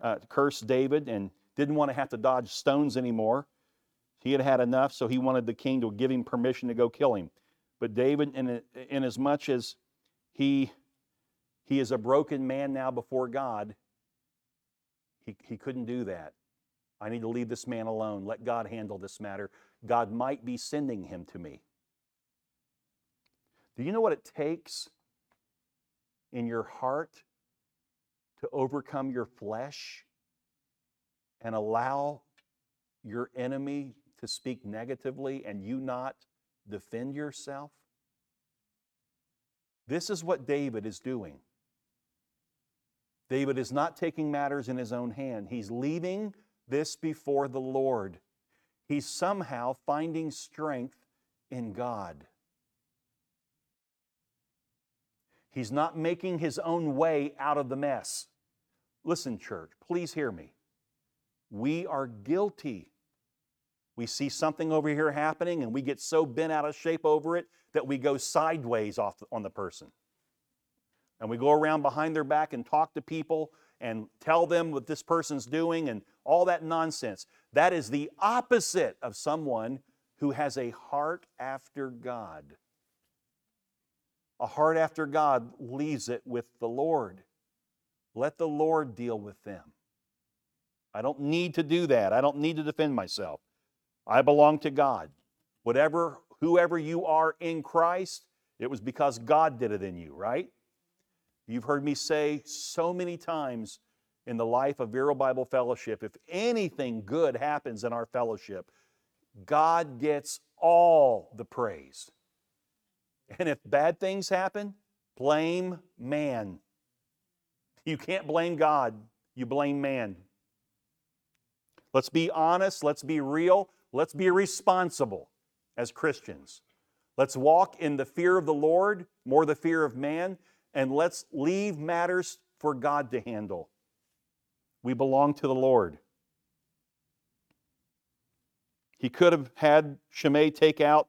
uh, curse David, and didn't want to have to dodge stones anymore. He had had enough, so he wanted the king to give him permission to go kill him. But David, in, in as much as he he is a broken man now before God, he, he couldn't do that. I need to leave this man alone. Let God handle this matter. God might be sending him to me. Do you know what it takes in your heart to overcome your flesh and allow your enemy to speak negatively and you not defend yourself? This is what David is doing. David is not taking matters in his own hand. He's leaving this before the Lord. He's somehow finding strength in God. He's not making his own way out of the mess. Listen, church, please hear me. We are guilty. We see something over here happening and we get so bent out of shape over it that we go sideways off on the person. And we go around behind their back and talk to people and tell them what this person's doing and all that nonsense. That is the opposite of someone who has a heart after God. A heart after God leaves it with the Lord. Let the Lord deal with them. I don't need to do that. I don't need to defend myself. I belong to God. Whatever, whoever you are in Christ, it was because God did it in you, right? You've heard me say so many times in the life of Vero Bible Fellowship if anything good happens in our fellowship, God gets all the praise. And if bad things happen, blame man. You can't blame God, you blame man. Let's be honest, let's be real, let's be responsible as Christians. Let's walk in the fear of the Lord, more the fear of man, and let's leave matters for God to handle. We belong to the Lord. He could have had Shimei take out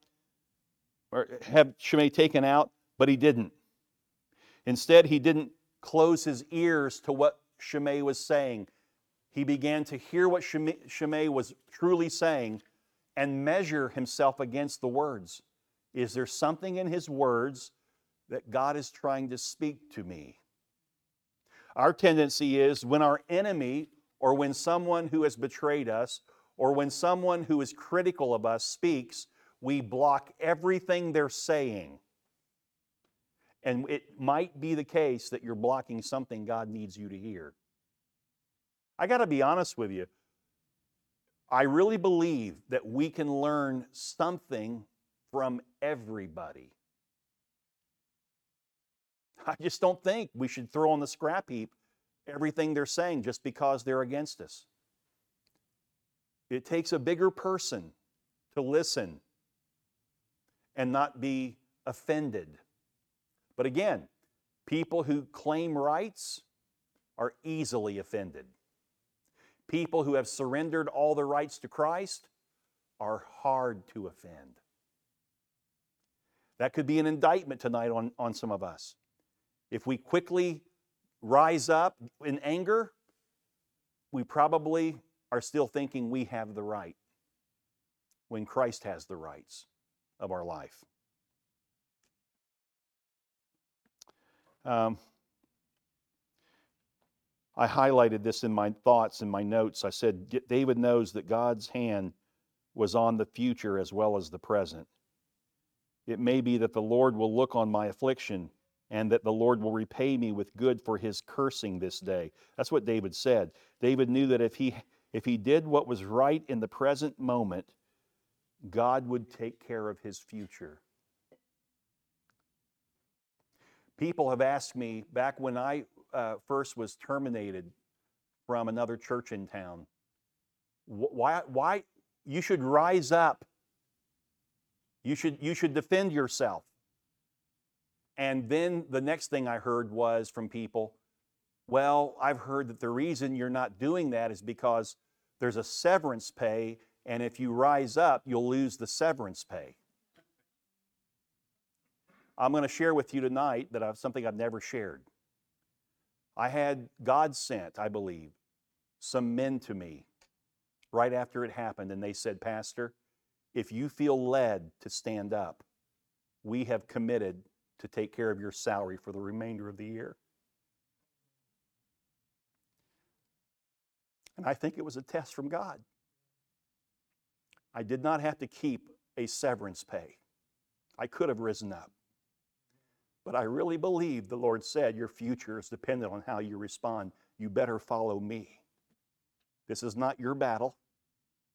or have Shimei taken out, but he didn't. Instead, he didn't close his ears to what Shimei was saying. He began to hear what Shimei was truly saying and measure himself against the words. Is there something in his words that God is trying to speak to me? Our tendency is when our enemy or when someone who has betrayed us or when someone who is critical of us speaks, we block everything they're saying. And it might be the case that you're blocking something God needs you to hear. I got to be honest with you. I really believe that we can learn something from everybody. I just don't think we should throw on the scrap heap everything they're saying just because they're against us. It takes a bigger person to listen and not be offended But again, people who claim rights are easily offended. People who have surrendered all their rights to Christ are hard to offend. That could be an indictment tonight on, on some of us. If we quickly rise up in anger, we probably are still thinking we have the right when Christ has the rights of our life. Um, I highlighted this in my thoughts in my notes. I said, David knows that God's hand was on the future as well as the present. It may be that the Lord will look on my affliction and that the Lord will repay me with good for his cursing this day. That's what David said. David knew that if he if he did what was right in the present moment, God would take care of his future. People have asked me back when I uh, first was terminated from another church in town, why, why you should rise up. You should, you should defend yourself. And then the next thing I heard was from people, well, I've heard that the reason you're not doing that is because there's a severance pay, and if you rise up, you'll lose the severance pay. I'm going to share with you tonight that I've something I've never shared. I had God sent, I believe, some men to me right after it happened, and they said, Pastor, if you feel led to stand up, we have committed to take care of your salary for the remainder of the year. And I think it was a test from God. I did not have to keep a severance pay. I could have risen up. But I really believe the Lord said your future is dependent on how you respond. You better follow me. This is not your battle.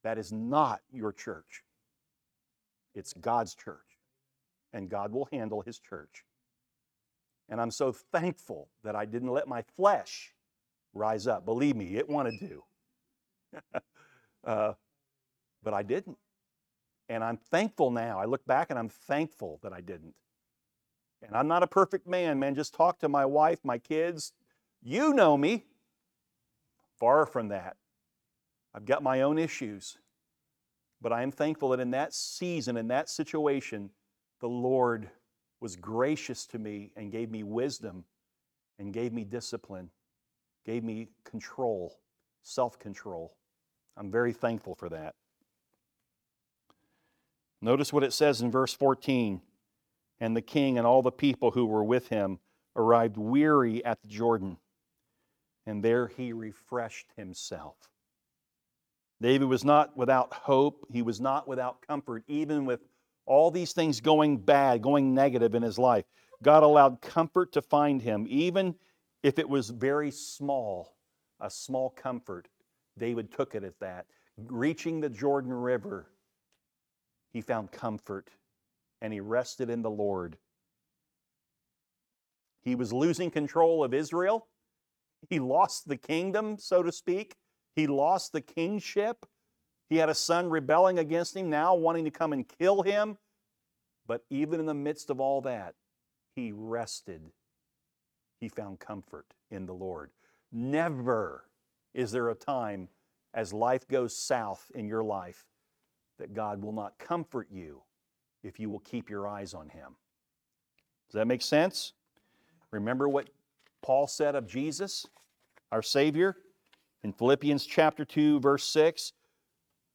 That is not your church. It's God's church. And God will handle his church. And I'm so thankful that I didn't let my flesh rise up. Believe me, it wanted to. uh, but I didn't. And I'm thankful now. I look back and I'm thankful that I didn't. And I'm not a perfect man, man. Just talk to my wife, my kids. You know me. Far from that. I've got my own issues. But I am thankful that in that season, in that situation, the Lord was gracious to me and gave me wisdom and gave me discipline, gave me control, self control. I'm very thankful for that. Notice what it says in verse 14 and the king and all the people who were with him arrived weary at the Jordan, and there he refreshed himself. David was not without hope, he was not without comfort, even with all these things going bad, going negative in his life. God allowed comfort to find him, even if it was very small, a small comfort. David took it at that. Reaching the Jordan River, he found comfort and he rested in the Lord. He was losing control of Israel. He lost the kingdom, so to speak. He lost the kingship. He had a son rebelling against him, now wanting to come and kill him. But even in the midst of all that, he rested. He found comfort in the Lord. Never is there a time as life goes south in your life that God will not comfort you if you will keep your eyes on him. Does that make sense? Remember what Paul said of Jesus, our Savior, in Philippians chapter 2, verse 6?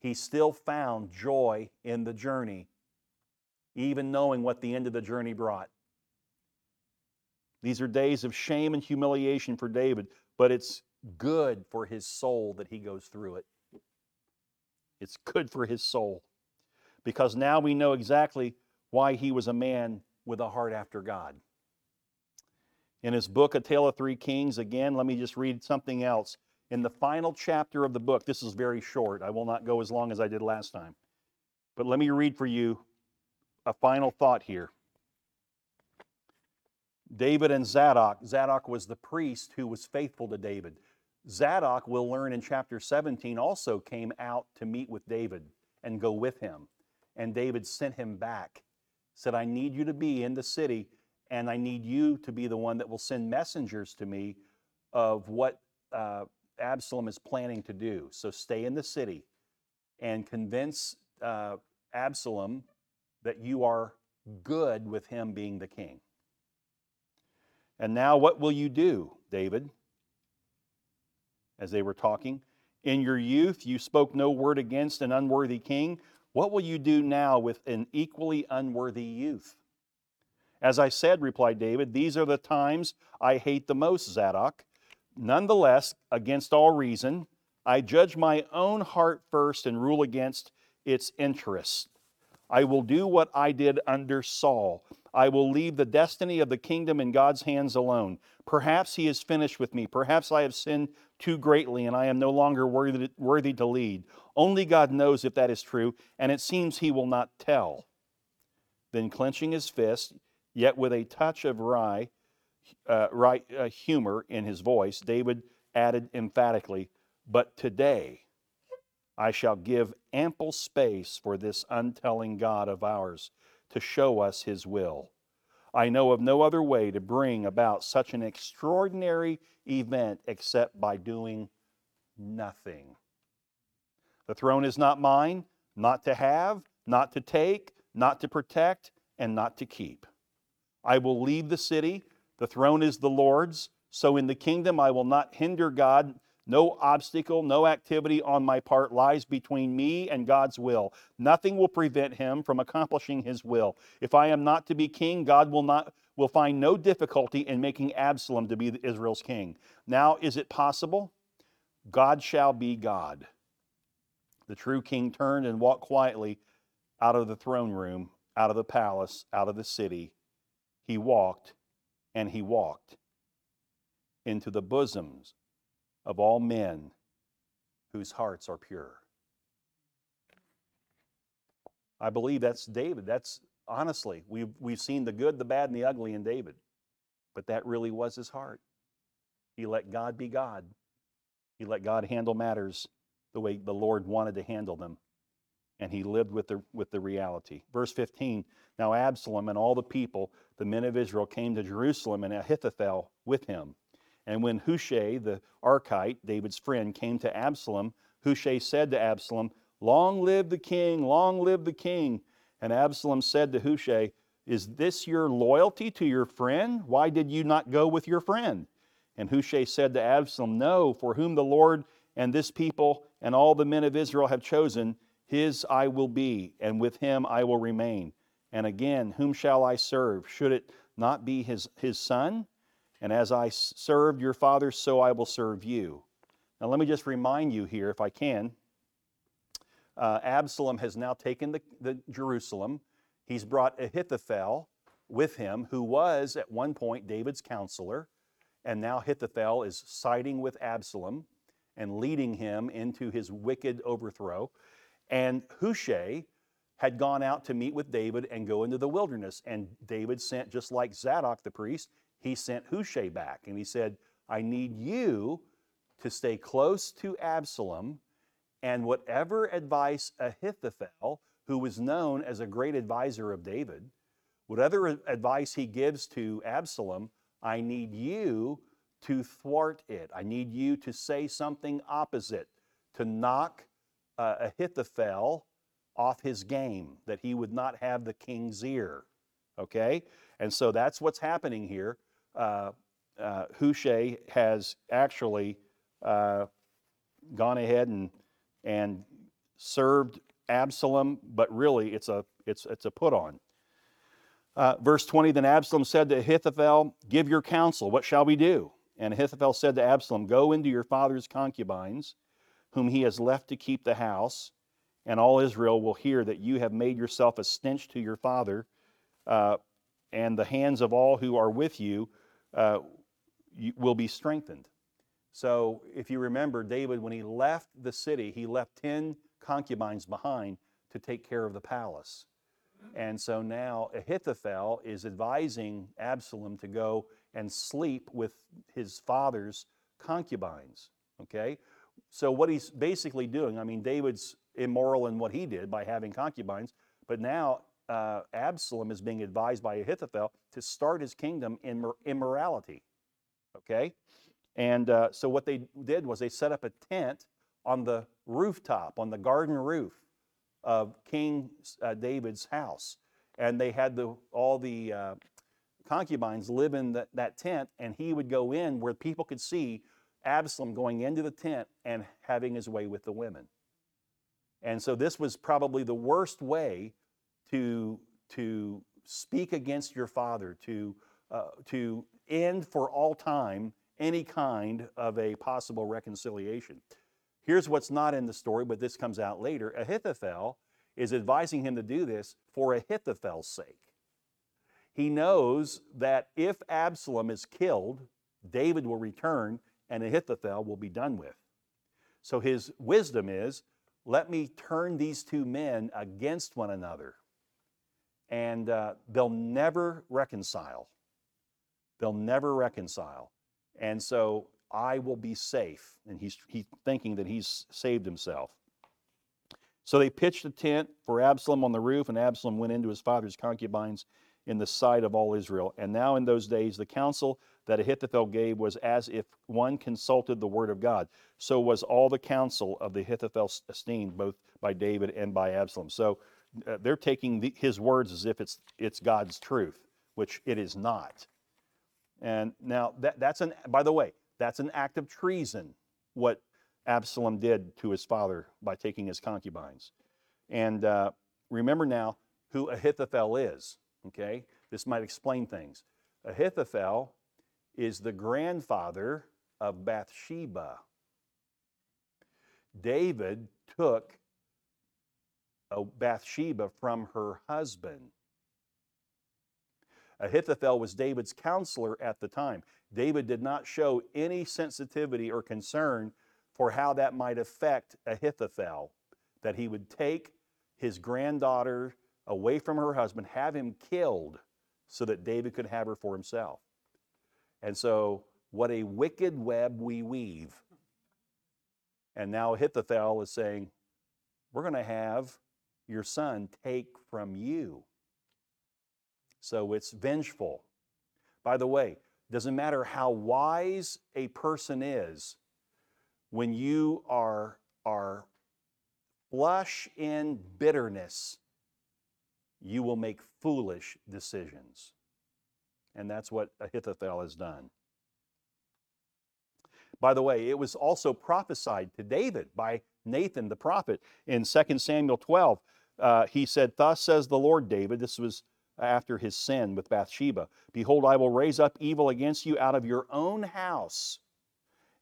He still found joy in the journey, even knowing what the end of the journey brought. These are days of shame and humiliation for David, but it's good for his soul that he goes through it. It's good for his soul because now we know exactly why he was a man with a heart after God. In his book, A Tale of Three Kings, again, let me just read something else. In the final chapter of the book, this is very short. I will not go as long as I did last time. But let me read for you a final thought here. David and Zadok. Zadok was the priest who was faithful to David. Zadok, we'll learn in chapter 17, also came out to meet with David and go with him. And David sent him back, said, I need you to be in the city, and I need you to be the one that will send messengers to me of what uh, Absalom is planning to do. So stay in the city and convince uh, Absalom that you are good with him being the king. And now, what will you do, David? As they were talking, in your youth you spoke no word against an unworthy king. What will you do now with an equally unworthy youth? As I said, replied David, these are the times I hate the most, Zadok. Nonetheless, against all reason, I judge my own heart first and rule against its interests. I will do what I did under Saul. I will leave the destiny of the kingdom in God's hands alone. Perhaps he is finished with me. Perhaps I have sinned too greatly and I am no longer worthy, worthy to lead. Only God knows if that is true, and it seems he will not tell. Then, clenching his fist, yet with a touch of wry, uh, right uh, humor in his voice, David added emphatically, But today I shall give ample space for this untelling God of ours to show us his will. I know of no other way to bring about such an extraordinary event except by doing nothing. The throne is not mine, not to have, not to take, not to protect, and not to keep. I will leave the city. The throne is the Lord's. So in the kingdom I will not hinder God no obstacle, no activity on my part lies between me and God's will. Nothing will prevent him from accomplishing his will. If I am not to be king, God will not will find no difficulty in making Absalom to be Israel's king. Now is it possible? God shall be God. The true king turned and walked quietly out of the throne room, out of the palace, out of the city. He walked and he walked into the bosoms of all men whose hearts are pure. I believe that's David. That's honestly, we've, we've seen the good, the bad, and the ugly in David, but that really was his heart. He let God be God, he let God handle matters the way the Lord wanted to handle them. And he lived with the, with the reality. Verse 15 Now Absalom and all the people, the men of Israel, came to Jerusalem, and Ahithophel with him. And when Hushai the Archite, David's friend, came to Absalom, Hushai said to Absalom, Long live the king, long live the king. And Absalom said to Hushai, Is this your loyalty to your friend? Why did you not go with your friend? And Hushai said to Absalom, No, for whom the Lord and this people and all the men of Israel have chosen, his I will be, and with him I will remain. And again, whom shall I serve? Should it not be his, his son? And as I served your father, so I will serve you. Now, let me just remind you here, if I can. Uh, Absalom has now taken the, the Jerusalem. He's brought Ahithophel with him, who was at one point David's counselor. And now Ahithophel is siding with Absalom and leading him into his wicked overthrow. And Hushai had gone out to meet with David and go into the wilderness. And David sent, just like Zadok the priest, he sent Hushai back and he said, I need you to stay close to Absalom, and whatever advice Ahithophel, who was known as a great advisor of David, whatever advice he gives to Absalom, I need you to thwart it. I need you to say something opposite, to knock uh, Ahithophel off his game, that he would not have the king's ear. Okay? And so that's what's happening here uh, uh, Hushai has actually uh, gone ahead and, and served Absalom, but really it's a, it's, it's a put on. Uh, verse 20 Then Absalom said to Ahithophel, Give your counsel, what shall we do? And Ahithophel said to Absalom, Go into your father's concubines, whom he has left to keep the house, and all Israel will hear that you have made yourself a stench to your father, uh, and the hands of all who are with you uh, you will be strengthened. So, if you remember, David, when he left the city, he left 10 concubines behind to take care of the palace. And so now Ahithophel is advising Absalom to go and sleep with his father's concubines. Okay? So, what he's basically doing, I mean, David's immoral in what he did by having concubines, but now uh, Absalom is being advised by Ahithophel to start his kingdom in immorality. Okay? And uh, so what they did was they set up a tent on the rooftop, on the garden roof of King uh, David's house. And they had the, all the uh, concubines live in the, that tent, and he would go in where people could see Absalom going into the tent and having his way with the women. And so this was probably the worst way to, to speak against your father, to, uh, to end for all time any kind of a possible reconciliation. Here's what's not in the story, but this comes out later. Ahithophel is advising him to do this for Ahithophel's sake. He knows that if Absalom is killed, David will return and Ahithophel will be done with. So his wisdom is let me turn these two men against one another, and uh, they'll never reconcile. They'll never reconcile. And so I will be safe. And he's, he's thinking that he's saved himself. So they pitched a tent for Absalom on the roof, and Absalom went into his father's concubines in the sight of all Israel. And now in those days, the counsel that Ahithophel gave was as if one consulted the word of God. So was all the counsel of the Ahithophel esteemed, both by David and by Absalom. So uh, they're taking the, his words as if it's, it's God's truth, which it is not. And now that, that's an, by the way, that's an act of treason, what Absalom did to his father by taking his concubines. And uh, remember now who Ahithophel is, okay? This might explain things. Ahithophel is the grandfather of Bathsheba. David took uh, Bathsheba from her husband. Ahithophel was David's counselor at the time. David did not show any sensitivity or concern for how that might affect Ahithophel, that he would take his granddaughter away from her husband, have him killed so that David could have her for himself. And so, what a wicked web we weave. And now Ahithophel is saying, We're going to have your son take from you. So it's vengeful. By the way, doesn't matter how wise a person is, when you are, are flush in bitterness, you will make foolish decisions. And that's what Ahithophel has done. By the way, it was also prophesied to David by Nathan the prophet in 2 Samuel 12. Uh, he said, Thus says the Lord, David, this was after his sin with Bathsheba Behold, I will raise up evil against you out of your own house.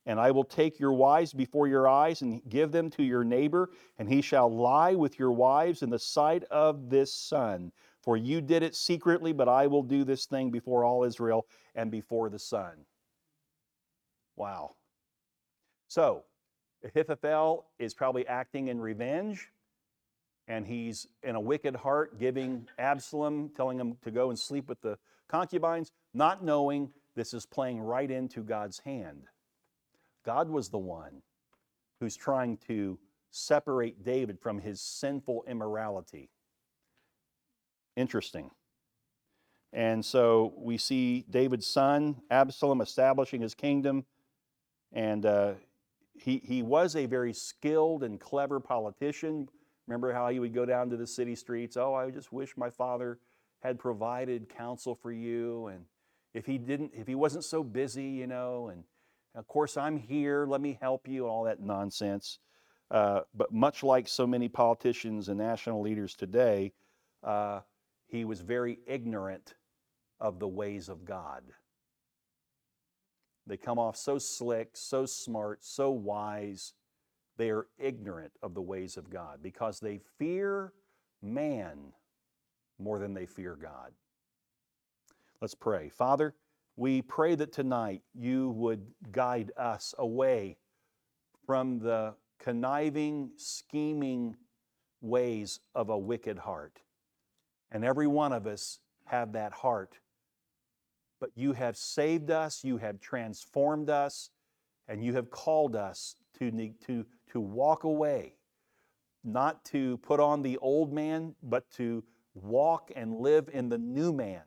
And I will take your wives before your eyes and give them to your neighbor, and he shall lie with your wives in the sight of this sun. For you did it secretly, but I will do this thing before all Israel and before the sun. Wow. So, Ahithophel is probably acting in revenge and he's in a wicked heart giving Absalom, telling him to go and sleep with the concubines, not knowing this is playing right into God's hand. God was the one who's trying to separate David from his sinful immorality. Interesting. And so we see David's son, Absalom, establishing his kingdom. And uh, he, he was a very skilled and clever politician Remember how he would go down to the city streets? Oh, I just wish my father had provided counsel for you. And if he didn't, if he wasn't so busy, you know, and of course I'm here, let me help you, all that nonsense. Uh, but much like so many politicians and national leaders today, uh, he was very ignorant of the ways of God. They come off so slick, so smart, so wise, they are ignorant of the ways of God because they fear man more than they fear God. Let's pray. Father, We pray that tonight you would guide us away from the conniving, scheming ways of a wicked heart. And every one of us have that heart. But you have saved us, you have transformed us, and you have called us to, to, to walk away, not to put on the old man, but to walk and live in the new man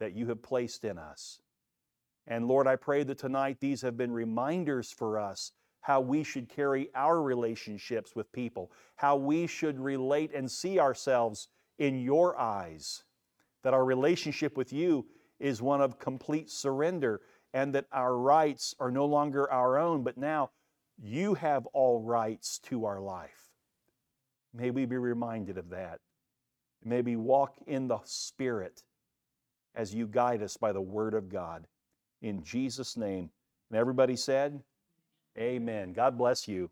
that you have placed in us. And Lord, I pray that tonight these have been reminders for us how we should carry our relationships with people, how we should relate and see ourselves in your eyes, that our relationship with you is one of complete surrender, and that our rights are no longer our own, but now you have all rights to our life. May we be reminded of that. May we walk in the Spirit as you guide us by the Word of God. In Jesus' name. And everybody said, Amen. God bless you.